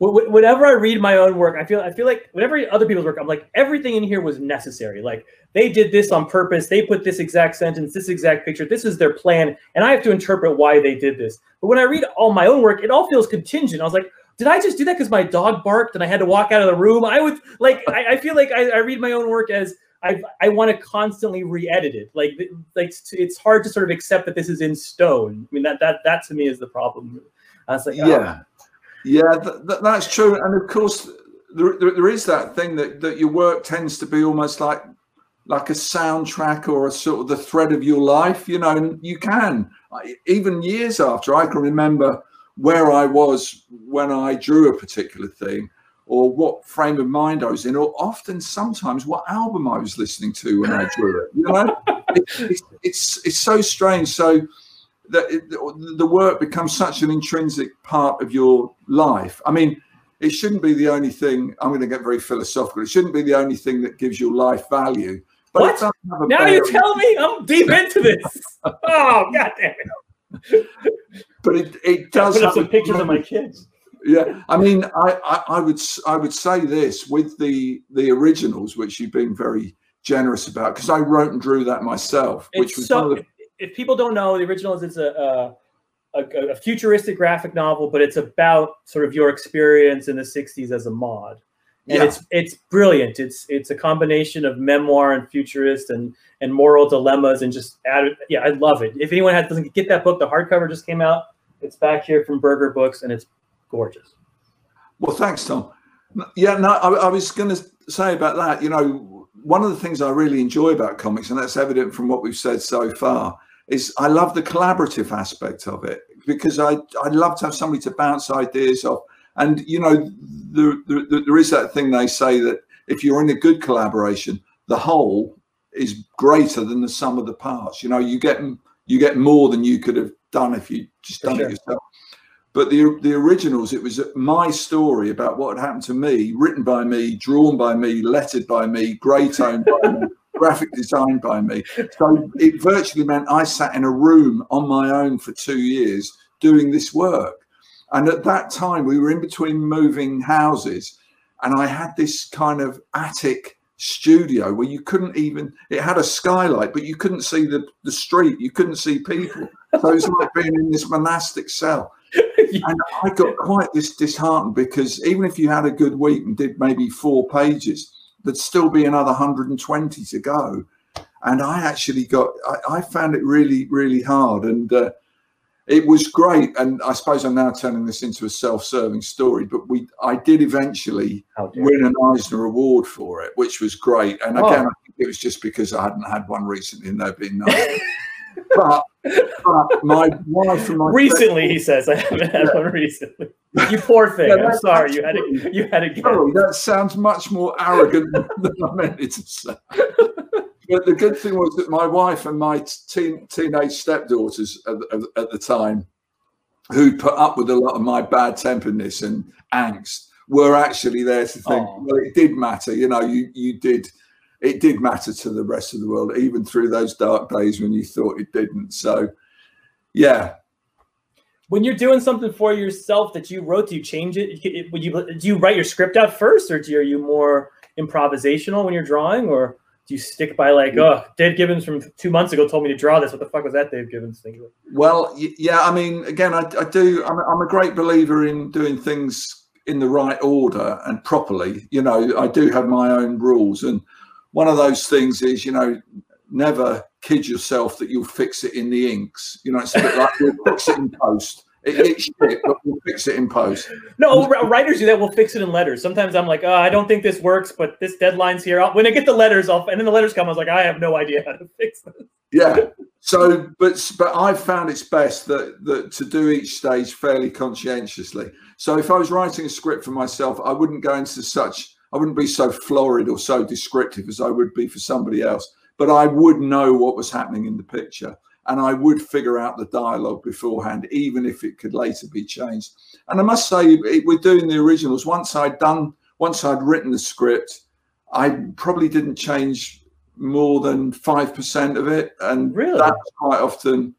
Whenever I read my own work, I feel I feel like whenever other people's work, I'm like everything in here was necessary. Like they did this on purpose. They put this exact sentence, this exact picture. This is their plan, and I have to interpret why they did this. But when I read all my own work, it all feels contingent. I was like, did I just do that because my dog barked and I had to walk out of the room? I would like, I, I feel like I, I, read my own work as I, I want to constantly re-edit it. Like, like it's hard to sort of accept that this is in stone. I mean, that, that, that to me is the problem. I was like, oh. yeah, oh. yeah, th- th- that's true. And of course there, there, there is that thing that, that your work tends to be almost like, like a soundtrack or a sort of the thread of your life, you know, and you can even years after I can remember where I was when I drew a particular thing or what frame of mind I was in, or often sometimes what album I was listening to when I drew it. You know, it, it's, it's, it's so strange. So that it, the work becomes such an intrinsic part of your life. I mean, it shouldn't be the only thing. I'm going to get very philosophical. It shouldn't be the only thing that gives your life value. But what? Now you tell me I'm deep into this. oh, god damn it but it, it does put up some pictures of my kids. Yeah, I mean, I, I, I would I would say this with the the originals, which you've been very generous about, because I wrote and drew that myself. It's which was so. The... If people don't know, the originals is a, a, a futuristic graphic novel, but it's about sort of your experience in the '60s as a mod and yeah. it's it's brilliant. It's it's a combination of memoir and futurist and and moral dilemmas and just added. Yeah, I love it. If anyone has, doesn't get that book, the hardcover just came out. It's back here from Berger Books, and it's gorgeous. Well, thanks, Tom. Yeah, no, I, I was going to say about that. You know, one of the things I really enjoy about comics, and that's evident from what we've said so far, is I love the collaborative aspect of it because I I love to have somebody to bounce ideas off and you know, there, is that thing they say that if you're in a good collaboration, the whole is greater than the sum of the parts. You know, you get you get more than you could have done if you just done sure. it yourself. But the the originals, it was my story about what had happened to me, written by me, drawn by me, lettered by me, grey tone by me, graphic designed by me. So it virtually meant I sat in a room on my own for two years doing this work. And at that time, we were in between moving houses, and I had this kind of attic studio where you couldn't even it had a skylight but you couldn't see the, the street you couldn't see people. So it was like being in this monastic cell. And i got quite this disheartened because even if you had a good week and did maybe four pages there'd still be another 120 to go. And i actually got i, I found it really really hard. And uh, it was great and i suppose i'm now turning this into a self-serving story but we i did eventually oh, win an eisner award for it which was great. And oh. again oh. i think it was just because i hadn't had one recently and they've been nice but, but, my wife and my recently friend, he says i haven't had yeah. one recently. You poor thing. Yeah, i'm sorry you had to you had get sorry, that sounds much more arrogant than i meant it to say but the good thing was that my wife and my teen, teenage stepdaughters at, at, at the time, who put up with a lot of my bad temperedness and angst, were actually there to think, oh. well, it did matter. You know, you you did. It did matter to the rest of the world, even through those dark days when you thought it didn't. So, yeah, when you're doing something for yourself that you wrote, do you change it? Would you do you write your script out first, or do you, are you more improvisational when you're drawing, or do you stick by like, oh, Dave Gibbons from two months ago told me to draw this? What the fuck was that Dave Gibbons thinking? Well, yeah, I mean, again, I, I do. I'm, I'm, a great believer in doing things in the right order and properly. You know, I do have my own rules, and one of those things is, you know, never kid yourself that you'll fix it in the inks. You know, it's a bit like you'll fix it in post. It, it's shit, but we'll fix it in post. No, oh, writers do that. We'll fix it in letters. Sometimes I'm like, oh, I don't think this works, but this deadline's here. I'll, when I get the letters off, and then the letters come, I was like, I have no idea how to fix this. Yeah. So, but but I've found it's best that that to do each stage fairly conscientiously. So if I was writing a script for myself, I wouldn't go into such. I wouldn't be so florid or so descriptive as I would be for somebody else. But I would know what was happening in the picture and I would figure out the dialogue beforehand, even if it could later be changed. And I must say, we're doing the originals. Once I'd done, once I'd written the script, I probably didn't change more than five percent of it, and really? that's quite often,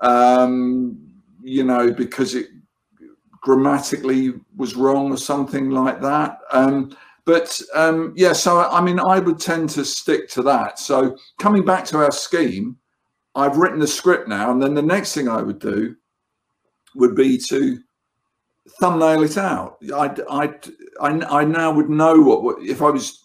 um, you know, because it grammatically was wrong or something like that. Um, but um, yeah, so I mean, I would tend to stick to that. So coming back to our scheme, I've written the script now, and then the next thing I would do would be to thumbnail it out. I, I, I, I now would know what, what if I was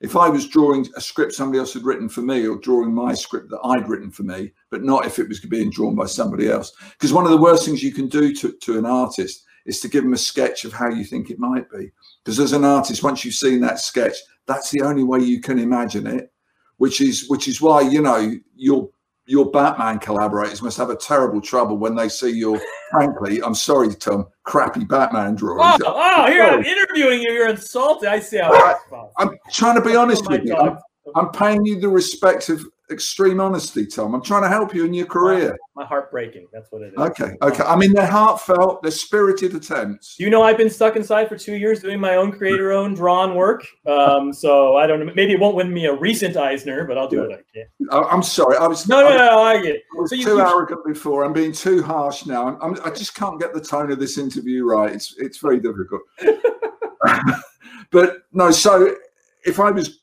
if I was drawing a script somebody else had written for me or drawing my script that I'd written for me, but not if it was being drawn by somebody else. Because one of the worst things you can do to, to an artist is to give them a sketch of how you think it might be. Because as an artist, once you've seen that sketch, that's the only way you can imagine it. Which is which is why you know your your Batman collaborators must have a terrible trouble when they see your, frankly, I'm sorry, Tom, crappy Batman drawings. Oh, oh here I'm interviewing you. You're insulted. I see how I, I'm trying to be oh honest oh with you. I'm, I'm, paying you the respect of extreme honesty, Tom. I'm trying to help you in your career. My heart breaking. That's what it is. Okay. Okay. I mean, they're heartfelt, they're spirited attempts. You know, I've been stuck inside for two years doing my own creator owned drawn work. Um, so I don't know. Maybe it won't win me a recent Eisner, but I'll do yeah. what I can. I'm sorry. I was no, no, no. I get it. I was so you, too you, arrogant before. I'm being too harsh now. I'm, I'm, i just can't get the tone of this interview right. It's it's very difficult. but no. So if I was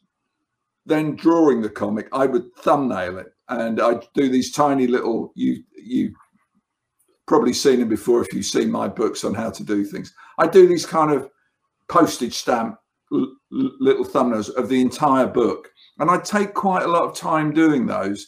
then drawing the comic, I would thumbnail it and I'd do these tiny little you you probably seen them before if you've seen my books on how to do things. I do these kind of postage stamp little thumbnails of the entire book, and I take quite a lot of time doing those.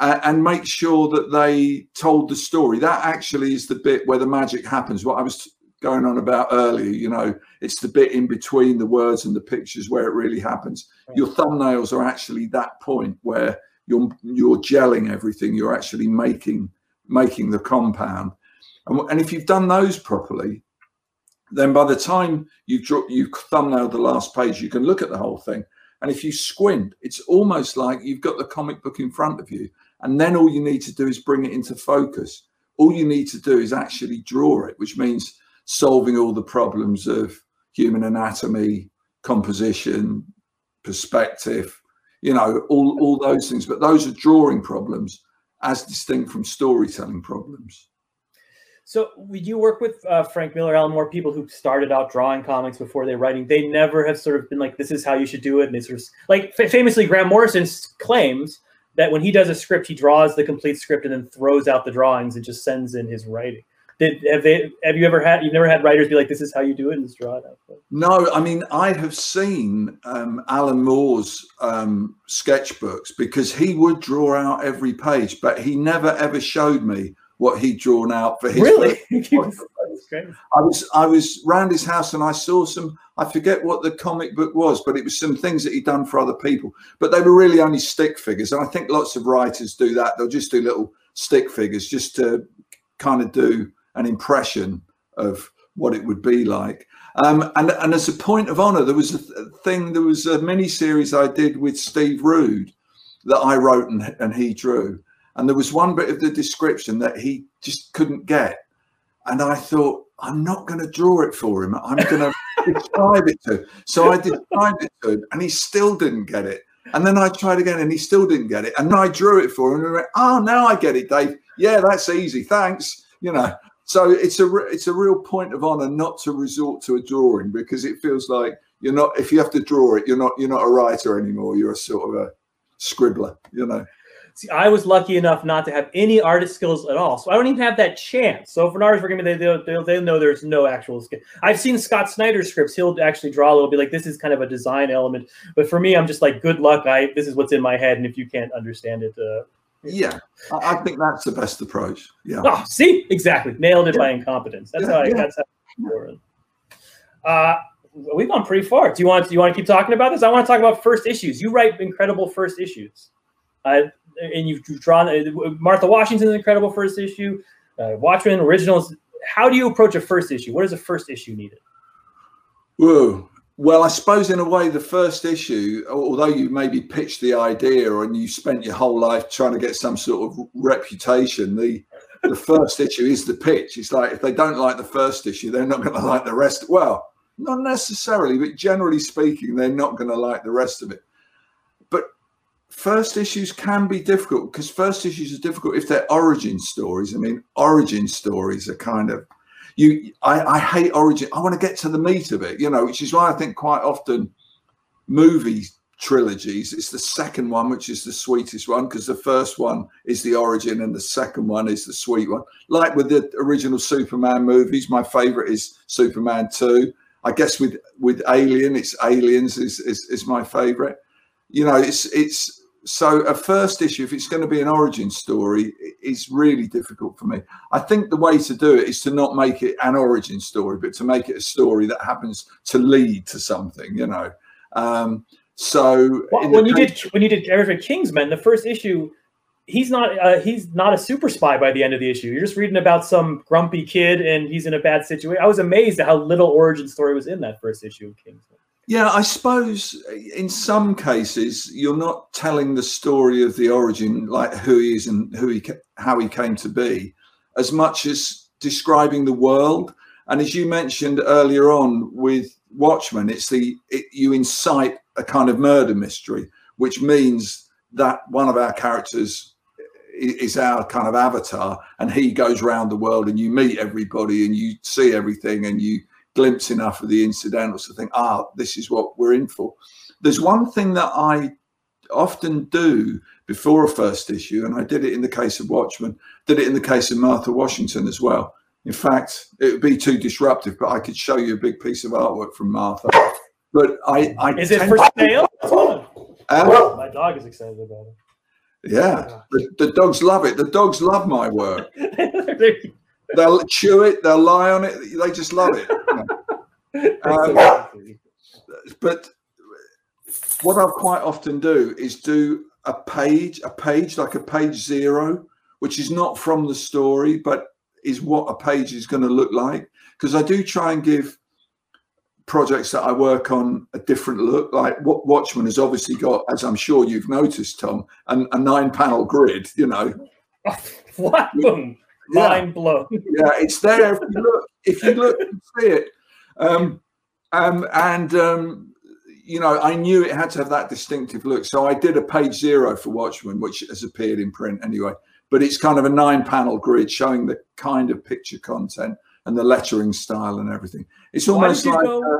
and make sure that they told the story. That actually is the bit where the magic happens. What I was going on about earlier, you know, it's the bit in between the words and the pictures where it really happens. Your thumbnails are actually that point where you're you're gelling everything. You're actually making making the compound, and, and if you've done those properly, then by the time you've draw, you've thumbnail the last page, you can look at the whole thing. And if you squint, it's almost like you've got the comic book in front of you, and then all you need to do is bring it into focus. All you need to do is actually draw it, which means solving all the problems of human anatomy, composition, perspective, you know, all, all those things. But those are drawing problems as distinct from storytelling problems. So you work with uh, Frank Miller, Alan Moore, people who started out drawing comics before they writing. They never have sort of been like, "This is how you should do it." And they sort of like famously, Grant Morrison claims that when he does a script, he draws the complete script and then throws out the drawings and just sends in his writing. Did have they? Have you ever had? You've never had writers be like, "This is how you do it," and just draw it out. No, I mean, I have seen um, Alan Moore's um, sketchbooks because he would draw out every page, but he never ever showed me what he'd drawn out for his. Really? I was I was round his house and I saw some. I forget what the comic book was, but it was some things that he'd done for other people. But they were really only stick figures, and I think lots of writers do that. They'll just do little stick figures just to kind of do an impression of what it would be like. Um, and, and as a point of honor, there was a th- thing, there was a mini series I did with Steve Rude that I wrote and, and he drew. And there was one bit of the description that he just couldn't get. And I thought, I'm not going to draw it for him. I'm going to describe it to him. So I described it to him and he still didn't get it. And then I tried again and he still didn't get it. And then I drew it for him and went, Oh, now I get it, Dave. Yeah, that's easy. Thanks. You know, so it's a it's a real point of honor not to resort to a drawing because it feels like you're not if you have to draw it you're not you're not a writer anymore. You're a sort of a scribbler you know? See i was lucky enough not to have any artist skills at all. So i don't even have that chance. So for an artist working they, they'll, they'll, they'll know there's no actual skill. I've seen scott snyder's scripts. He'll actually draw a little bit like this is kind of a design element. But for me i'm just like good luck. I this is what's in my head and if you can't understand it uh, yeah, I think that's the best approach. Yeah. Oh, see, exactly, nailed it yeah. by incompetence. That's yeah, how. I, yeah. That's how. Uh, we've gone pretty far. Do you want? Do you want to keep talking about this? I want to talk about first issues. You write incredible first issues, uh, and you've drawn uh, Martha Washington's incredible first issue, uh, Watchmen originals. How do you approach a first issue? What is a first issue needed? Whoa, well, I suppose in a way, the first issue, although you maybe pitched the idea and you spent your whole life trying to get some sort of reputation, the the first issue is the pitch. It's like if they don't like the first issue, they're not going to like the rest. Well, not necessarily, but generally speaking, they're not going to like the rest of it. But first issues can be difficult because first issues are difficult if they're origin stories. I mean, origin stories are kind of you I, I hate origin. I want to get to the meat of it, you know, which is why I think quite often movies trilogies. It's the second one which is the sweetest one because the first one is the origin and the second one is the sweet one. Like with the original Superman movies, my favorite is Superman 2. I guess with with Alien, it's Aliens is is, is my favorite. You know, it's it's so a first issue, if it's going to be an origin story, is really difficult for me. I think the way to do it is to not make it an origin story, but to make it a story that happens to lead to something. You know. Um, so well, when you did when you did Eric Kingsman, the first issue, he's not uh, he's not a super spy by the end of the issue. You're just reading about some grumpy kid and he's in a bad situation. I was amazed at how little origin story was in that first issue of Kingsman. Yeah, I suppose uh, in some cases you're not telling the story of the origin, like who he is and who he how he came to be, as much as describing the world. And as you mentioned earlier on with Watchmen, it's the it, you incite a kind of murder mystery, which means that one of our characters uh, is our kind of avatar, and he goes around the world, and you meet everybody, and you see everything, and you glimpse enough of the incidentals to think, ah, this is what we're in for. There's one thing that I often do before a first issue, and I did it in the case of Watchmen, did it in the case of Martha Washington as well. In fact, it would be too disruptive, but I could show you a big piece of artwork from Martha. But I, I is it for sale? Uh, My dog is excited about it. Yeah, the, the, dogs love it. The dogs love my work. they'll chew it. They'll lie on it. They just love it. Um, but what I quite often do is do a page, a page like a page zero, which is not from the story, but is what a page is going to look like. Because I do try and give projects that I work on a different look. Like what Watchmen has obviously got, as I'm sure you've noticed, Tom, and a nine panel grid, you know. what? Yeah. Mind blown. yeah, it's there. If you look, if you look and see it. Um, um, and, um, you know, I knew it had to have that distinctive look. So I did a page zero for Watchmen, which has appeared in print anyway. But it's kind of a nine panel grid showing the kind of picture content and the lettering style and everything. It's almost like. Go, uh,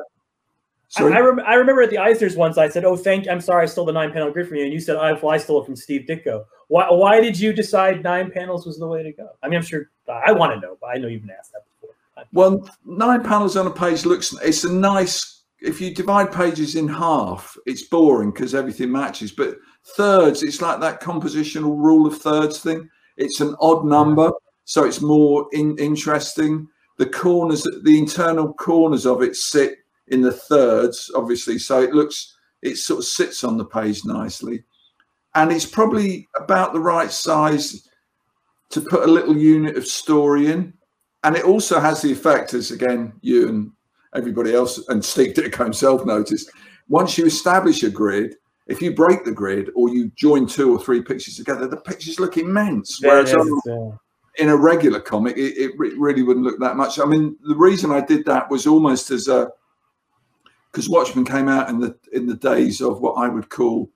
I, I, rem- I, remember at the Eisners once I said, "Oh, thank. I'm sorry, I stole the nine panel grid from you," and you said, "I, well, I stole it from Steve Ditko." Why? Why did you decide nine panels was the way to go? I mean, I'm sure I want to know, but I know you've been asked that before. Well, nine panels on a page looks. It's a nice. If you divide pages in half, it's boring because everything matches. But thirds, it's like that compositional rule of thirds thing. It's an odd number, so it's more in, interesting the corners, the internal corners of it sit in the thirds, obviously. So it looks, it sort of sits on the page nicely. And it's probably about the right size to put a little unit of story in. And it also has the effect, as again, you and everybody else, and Steve Ditko himself noticed, once you establish a grid, if you break the grid or you join two or three pictures together, the pictures look immense. Whereas on, in a regular comic, it, it, really wouldn't look that much. I mean, the reason I did that was almost as a because Watchmen came out in the in the days of what I would call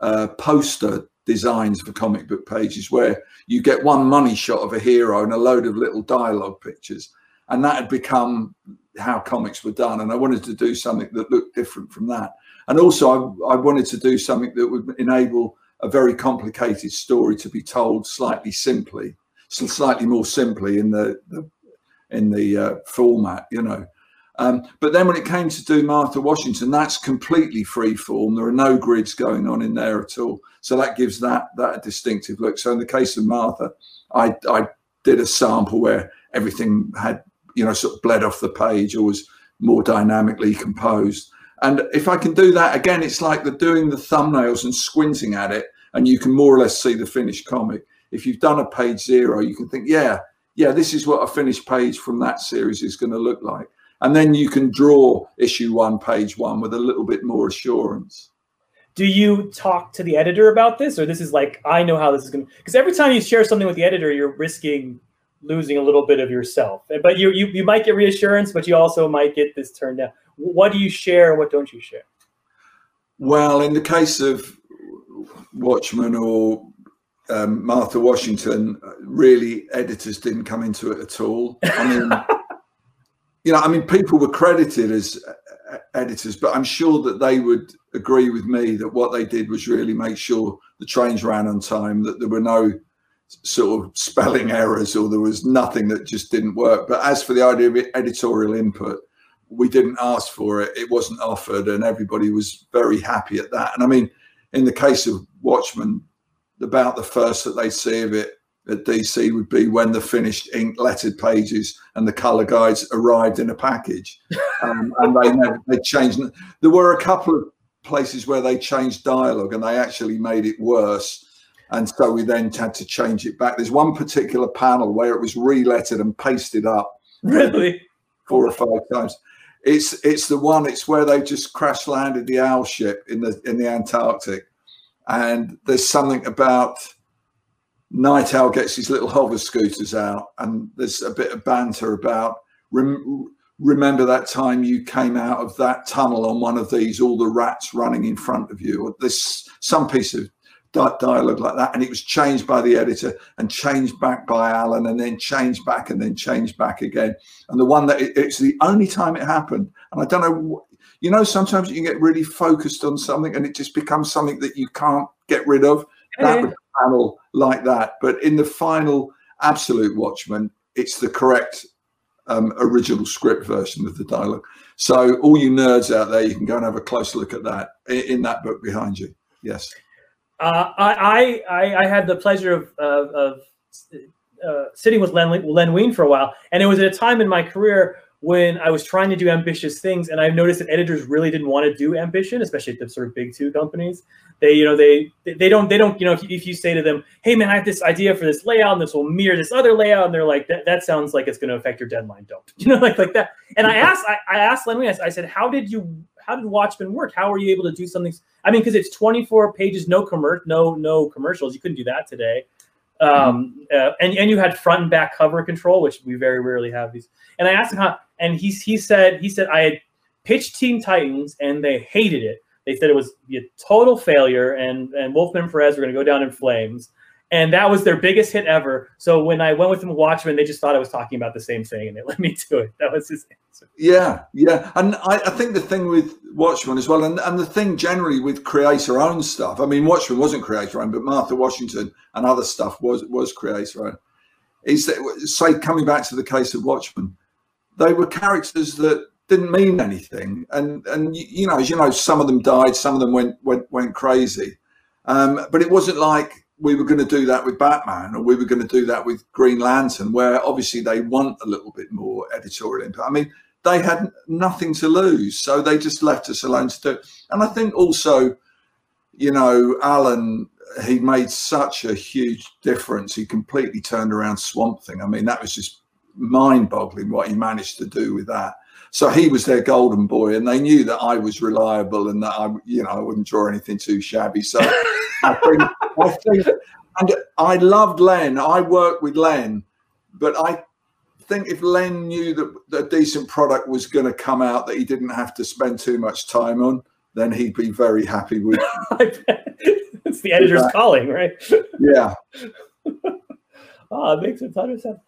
uh, poster designs for comic book pages, where you get one money shot of a hero and a load of little dialogue pictures, and that had become how comics were done. And I wanted to do something that looked different from that. And also, I, I wanted to do something that would enable a very complicated story to be told slightly simply slightly more simply in the, the in the uh, format, you know. Um, but then when it came to do Martha Washington, that's completely free form. There are no grids going on in there at all. So that gives that that a distinctive look. So in the case of Martha, I, I did a sample where everything had, you know, sort of bled off the page or was more dynamically composed. And if I can do that again, it's like the doing the thumbnails and squinting at it, and you can more or less see the finished comic if you've done a page zero, you can think, yeah, yeah, this is what a finished page from that series is going to look like. And then you can draw issue one, page one with a little bit more assurance. Do you talk to the editor about this, or this is like, I know how this is going to, because every time you share something with the editor, you're risking losing a little bit of yourself. But you, you, you might get reassurance, but you also might get this turned down. What do you share and what don't you share? Well, in the case of Watchmen or um, Martha Washington, really editors didn't come into it at all. I mean, you know, I mean, people were credited as uh, uh, editors, but I'm sure that they would agree with me that what they did was really make sure the trains ran on time, that there were no sort of spelling errors or there was nothing that just didn't work. But as for the idea of editorial input, we didn't ask for it. It wasn't offered, and everybody was very happy at that. And I mean, in the case of Watchmen, about the first that they see of it at DC would be when the finished ink lettered pages and the color guides arrived in a package, um, and they never they changed. There were a couple of places where they changed dialogue and they actually made it worse. And so we then had to change it back. There's one particular panel where it was re-lettered and pasted up. Really? Four or five times. It's it's the one. It's where they just crash landed the owl ship in the in the Antarctic, and there's something about Nite Owl gets his little hover scooters out, and there's a bit of banter about rem- remember that time you came out of that tunnel on one of these, all the rats running in front of you. Or there's some piece of di- dialogue like that, and it was changed by the editor and changed back by Alan, and then changed back and then changed back again. And the one that it, it's the only time it happened, and I don't know. You know, sometimes you get really focused on something, and it just becomes something that you can't get rid of. That was a panel like that, but in the final absolute Watchmen, it's the correct um, original script version of the dialogue. So all you nerds out there, you can go and have a close look at that in, in that book behind you. Yes. Uh, I, I I had the pleasure of of, of uh, sitting with Len, Len Wein for a while, and it was at a time in my career when I was trying to do ambitious things, and I've noticed that editors really didn't want to do ambition, especially at the sort of big two companies. They, you know, they they don't they don't you know if you, if you say to them, "Hey man, I have this idea for this layout, and this will mirror this other layout," and they're like, "That, that sounds like it's going to affect your deadline." Don't you know like like that? And I asked I, I asked Len I said, "How did you how did Watchmen work? How were you able to do something? I mean, because it's 24 pages, no commer- no no commercials. You couldn't do that today. Um, uh, and and you had front and back cover control, which we very rarely have these. And I asked him how, and he he said he said I had pitched Teen Titans and they hated it. They said it was a total failure, and and Wolfman Perez were going to go down in flames. And that was their biggest hit ever. So when I went with them Watchmen, they just thought I was talking about the same thing, and they let me do it. That was his answer. Yeah, yeah, and I, I think the thing with Watchmen as well, and, and the thing generally with creator owned stuff. I mean, Watchmen wasn't creator owned, but Martha Washington and other stuff was was creator owned. Is that say coming back to the case of Watchmen, they were characters that didn't mean anything, and and you know, as you know, some of them died, some of them went went went crazy, um, but it wasn't like we were going to do that with Batman or we were going to do that with Green Lantern, where obviously they want a little bit more editorial input. I mean, they had nothing to lose, so they just left us alone to do it. And I think also, you know, Alan, he made such a huge difference. He completely turned around Swamp Thing. I mean, that was just mind boggling what he managed to do with that. So he was their golden boy, and they knew that I was reliable and that I, you know, I wouldn't draw anything too shabby. So I think, I think, and I loved Len. I worked with Len, but I think if Len knew that, that a decent product was going to come out that he didn't have to spend too much time on, then he'd be very happy with. it's the editor's calling, right? Yeah. oh, it makes a ton of sense.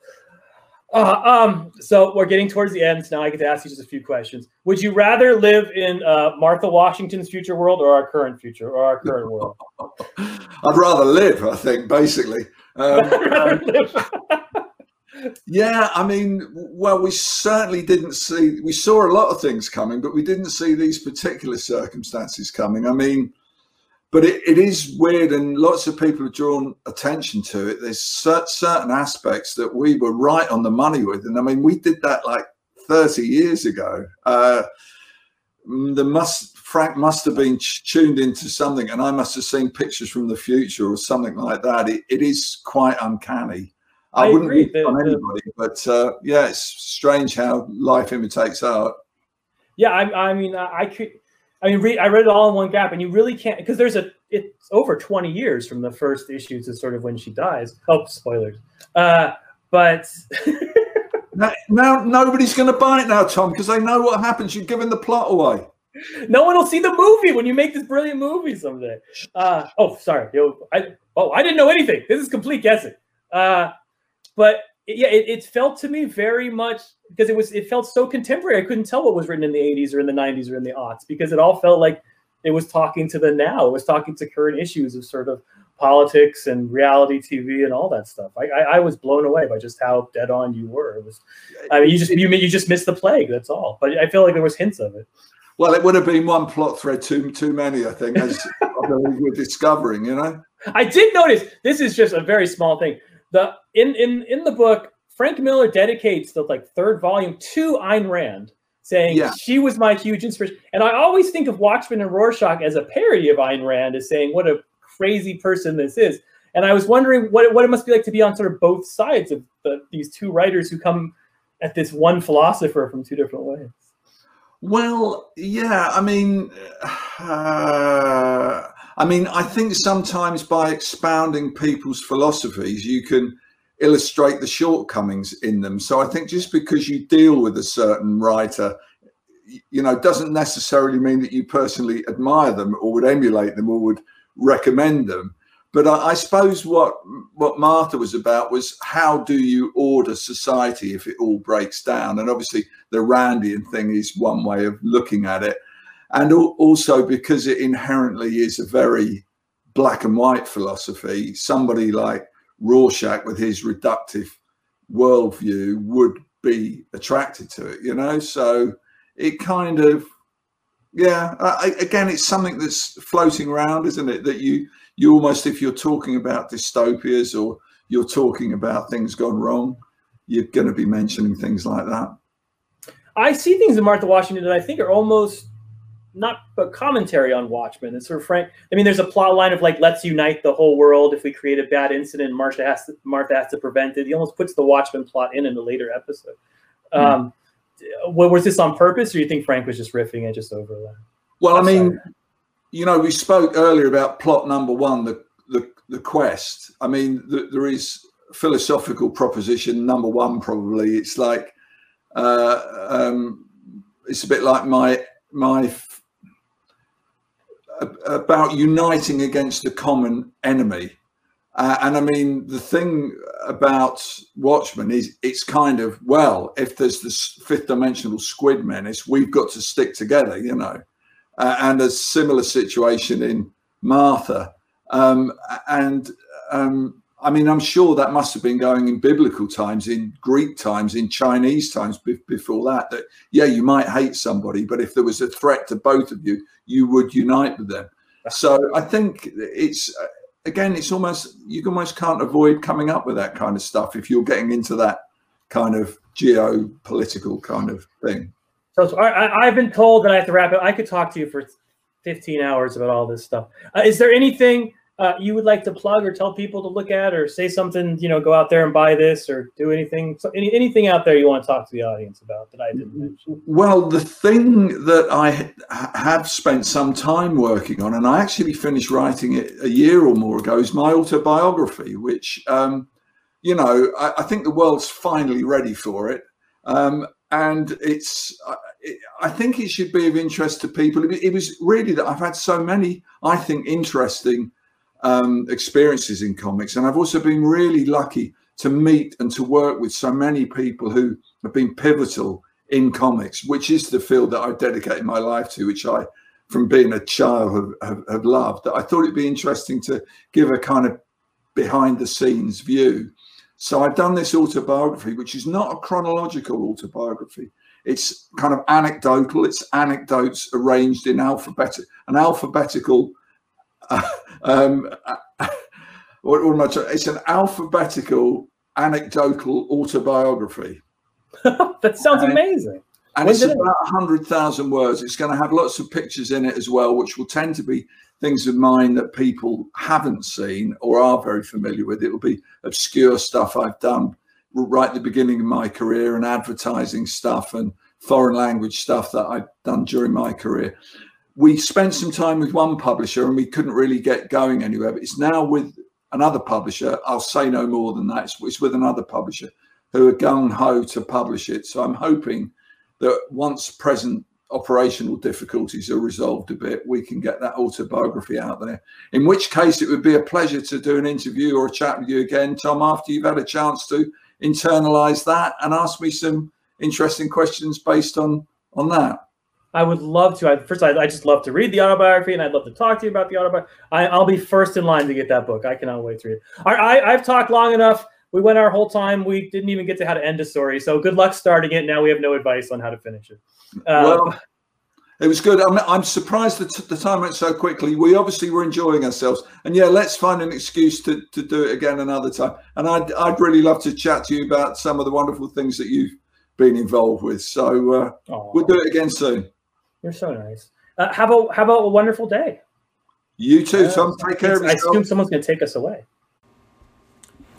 Uh, um, so we're getting towards the end. Now I get to ask you just a few questions. Would you rather live in uh, Martha Washington's future world or our current future or our current world? I'd rather live, I think, basically. Um, yeah, I mean, well, we certainly didn't see, we saw a lot of things coming, but we didn't see these particular circumstances coming. I mean, but it, it is weird, and lots of people have drawn attention to it. There's certain aspects that we were right on the money with. And I mean, we did that like 30 years ago. Uh, the must Frank must have been tuned into something, and I must have seen pictures from the future or something like that. It, it is quite uncanny. I, I wouldn't agree. on the- anybody, but uh, yeah, it's strange how life imitates art. Yeah, I, I mean, I, I could. I mean, re, I read it all in one gap, and you really can't because there's a. It's over 20 years from the first issue to sort of when she dies. Oh, spoilers. Uh, but Now, now nobody's going to buy it now, Tom, because they know what happens. You're giving the plot away. no one will see the movie when you make this brilliant movie someday. Uh, oh, sorry. Yo, I, oh, I didn't know anything. This is complete guessing. Uh, but yeah, it, it felt to me very much because it was it felt so contemporary. I couldn't tell what was written in the 80s or in the 90s or in the aughts because it all felt like it was talking to the now. It was talking to current issues of sort of politics and reality TV and all that stuff. I, I, I was blown away by just how dead on you were. It was, I mean, you just you you just missed the plague. That's all. But I feel like there was hints of it. Well, it would have been one plot thread too too many, I think, as we're discovering. You know, I did notice this is just a very small thing. The in in in the book, Frank Miller dedicates the like third volume to Ayn Rand, saying Yeah. she was my huge inspiration. And I always think of Watchmen and Rorschach as a parody of Ayn Rand, as saying what a crazy person this is. And I was wondering what it, what it must be like to be on sort of both sides of the, these two writers who come at this one philosopher from two different ways. Well, yeah, I mean, uh, I mean, I think sometimes by expounding people's philosophies, you can illustrate the shortcomings in them. So I think just because you deal with a certain writer, you know, doesn't necessarily mean that you personally admire them or would emulate them or would recommend them. But I, I suppose what what Martha was about was how do you order society if it all breaks down? And obviously, the Randian thing is one way of looking at it, and al- also because it inherently is a very black and white philosophy. Somebody like Rorschach, with his reductive worldview, would be attracted to it. You know, so it kind of yeah. I, again, it's something that's floating around, isn't it? That you you almost, if you're talking about dystopias or you're talking about things gone wrong, you're going to be mentioning things like that. I see things in Martha Washington that I think are almost not a commentary on Watchmen. It's sort of frank. I mean, there's a plot line of like, let's unite the whole world. If we create a bad incident, Martha has to, Martha has to prevent it. He almost puts the Watchmen plot in in a later episode. Um, wa- was this on purpose, or do you think Frank was just riffing and just overlap? Well, I I'm mean, you know, we spoke earlier about plot number one, the the, the quest. I mean, th- there is philosophical proposition number one. Probably it's like uh, um, it's a bit like my my f- ab- about uniting against a common enemy. Uh, and I mean, the thing about Watchmen is it's kind of, well, if there's this fifth dimensional squid menace, we've got to stick together, you know. Uh, and a similar situation in Martha. Um, and um, I mean, I'm sure that must have been going in biblical times, in Greek times, in Chinese times be- before that. That, yeah, you might hate somebody, but if there was a threat to both of you, you would unite with them. So I think it's uh, again, it's almost you almost can't avoid coming up with that kind of stuff if you're getting into that kind of geopolitical kind of thing. So, I, I- I've been told that I have to wrap it. I could talk to you for 15 hours about all this stuff. Uh, is there anything uh, you would like to plug or tell people to look at, or say something? You know, go out there and buy this, or do anything. So any, anything out there you want to talk to the audience about that I didn't mention? Well, the thing that I ha- have spent some time working on, and I actually finished writing it a year or more ago, is my autobiography, which, um, you know, I, I think the world's finally ready for it. Um, and it's, I, I think it should be of interest to people. It was really that I've had so many, I think, interesting um, experiences in comics. And I've also been really lucky to meet and to work with so many people who have been pivotal in comics, which is the field that I've dedicated my life to, which I, from being a child, have, have, have loved. That I thought it'd be interesting to give a kind of behind the scenes view. So I've done this autobiography, which is not a chronological autobiography. It's kind of anecdotal. It's anecdotes arranged in alphabet, an alphabetical. Um, what, what am I trying? It's an alphabetical anecdotal autobiography. that sounds And- amazing. And When it's did it- about 100,000 words. It's going to have lots of pictures in it as well, which will tend to be things of mine that people haven't seen or are very familiar with. It'll be obscure stuff I've done right at the beginning of my career and advertising stuff and foreign language stuff that I've done during my career. We spent some time with one publisher and we couldn't really get going anywhere, but it's now with another publisher. I'll say no more than that. It's, it's with another publisher who are gung ho to publish it. So I'm hoping that once present operational difficulties are resolved a bit, we can get that autobiography out there. In which case, it would be a pleasure to do an interview or a chat with you again, Tom, after you've had a chance to internalize that and ask me some interesting questions based on on that. I would love to. I, first, I, I, just love to read the autobiography, and I'd love to talk to you about the autobiography. I, will be first in line to get that book. I cannot wait to read. I, I, I've talked long enough. We went our whole time. We didn't even get to how to end a story. So good luck starting it. Now we have no advice on how to finish it. Uh, well, it was good. I'm, I'm surprised that the time went so quickly. We obviously were enjoying ourselves, and yeah, let's find an excuse to, to do it again another time. And I'd I'd really love to chat to you about some of the wonderful things that you've been involved with. So uh, we'll do it again soon. You're so nice. Uh, how about how about a wonderful day? You too, Tom. Take care of yourself. I assume someone's going to take us away.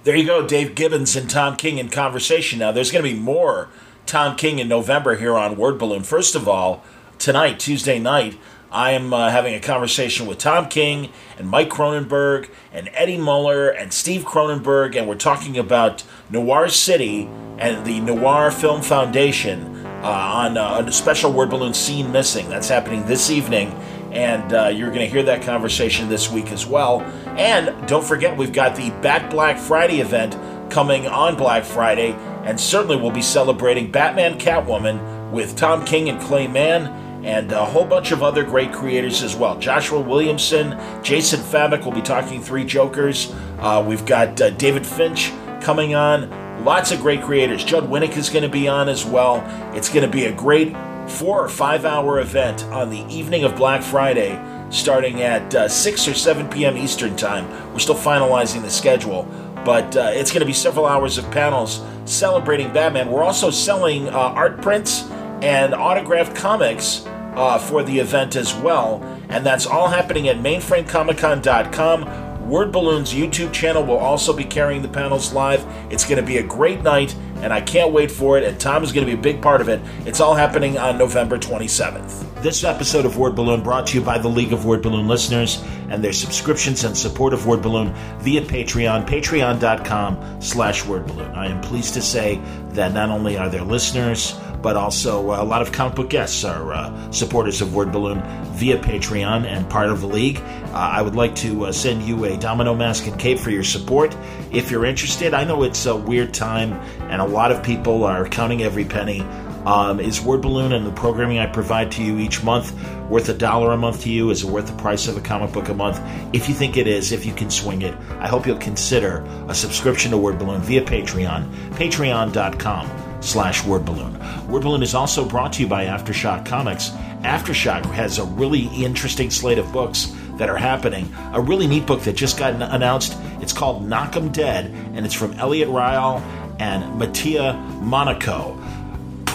There you go, Dave Gibbons and Tom King in conversation. Now, there's going to be more Tom King in November here on Word Balloon. First of all tonight, Tuesday night, I am uh, having a conversation with Tom King and Mike Cronenberg and Eddie Muller and Steve Cronenberg, and we're talking about Noir City and the Noir Film Foundation uh, on uh, a special word balloon scene missing. That's happening this evening, and uh, you're going to hear that conversation this week as well. And don't forget, we've got the Bat Black Friday event coming on Black Friday, and certainly we'll be celebrating Batman Catwoman with Tom King and Clay Mann and a whole bunch of other great creators as well. Joshua Williamson, Jason Fabok will be talking Three Jokers. Uh, we've got uh, David Finch coming on. Lots of great creators. Judd Winick is going to be on as well. It's going to be a great four or five hour event on the evening of Black Friday, starting at uh, 6 or 7 p.m. Eastern Time. We're still finalizing the schedule, but uh, it's going to be several hours of panels celebrating Batman. We're also selling uh, art prints and autographed comics uh, for the event as well. And that's all happening at mainframecomiccon.com. Word Balloon's YouTube channel will also be carrying the panels live. It's going to be a great night, and I can't wait for it. And Tom is going to be a big part of it. It's all happening on November 27th. This episode of Word Balloon brought to you by the League of Word Balloon listeners and their subscriptions and support of Word Balloon via Patreon, patreon.com slash wordballoon. I am pleased to say that not only are there listeners, but also uh, a lot of comic book guests are uh, supporters of Word Balloon via Patreon and part of the league. Uh, I would like to uh, send you a domino mask and cape for your support if you're interested. I know it's a weird time and a lot of people are counting every penny. Um, is Word Balloon and the programming I provide to you each month worth a dollar a month to you? Is it worth the price of a comic book a month? If you think it is, if you can swing it, I hope you'll consider a subscription to Word Balloon via Patreon, patreon.com slash Word Balloon. Word Balloon is also brought to you by Aftershock Comics. Aftershock has a really interesting slate of books that are happening. A really neat book that just got announced. It's called Knock 'em Dead, and it's from Eliot Rahal and Mattia Monaco.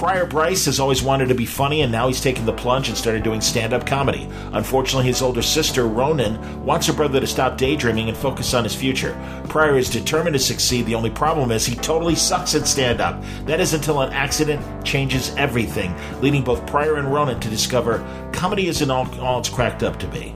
Pryor Bryce has always wanted to be funny, and now he's taken the plunge and started doing stand up comedy. Unfortunately, his older sister, Ronan, wants her brother to stop daydreaming and focus on his future. Pryor is determined to succeed. The only problem is he totally sucks at stand up. That is until an accident changes everything, leading both Pryor and Ronan to discover comedy isn't all, all it's cracked up to be.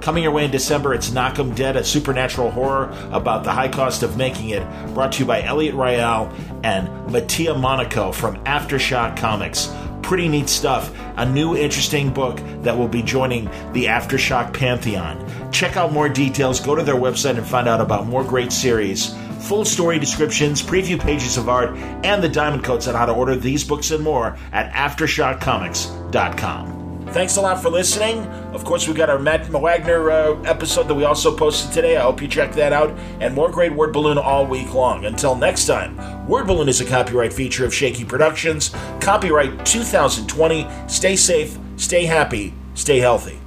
Coming your way in December, it's Knock 'em Dead, a supernatural horror about the high cost of making it, brought to you by Eliot Rahal and Mattia Monaco from Aftershock Comics. Pretty neat stuff. A new interesting book that will be joining the Aftershock Pantheon. Check out more details, go to their website and find out about more great series full story descriptions, preview pages of art, and the diamond codes on how to order these books and more at AftershockComics.com. Thanks a lot for listening. Of course, we got our Matt Wagner uh, episode that we also posted today. I hope you check that out. And more great Word Balloon all week long. Until next time, Word Balloon is a copyright feature of Shaky Productions. Copyright 2020. Stay safe, stay happy, stay healthy.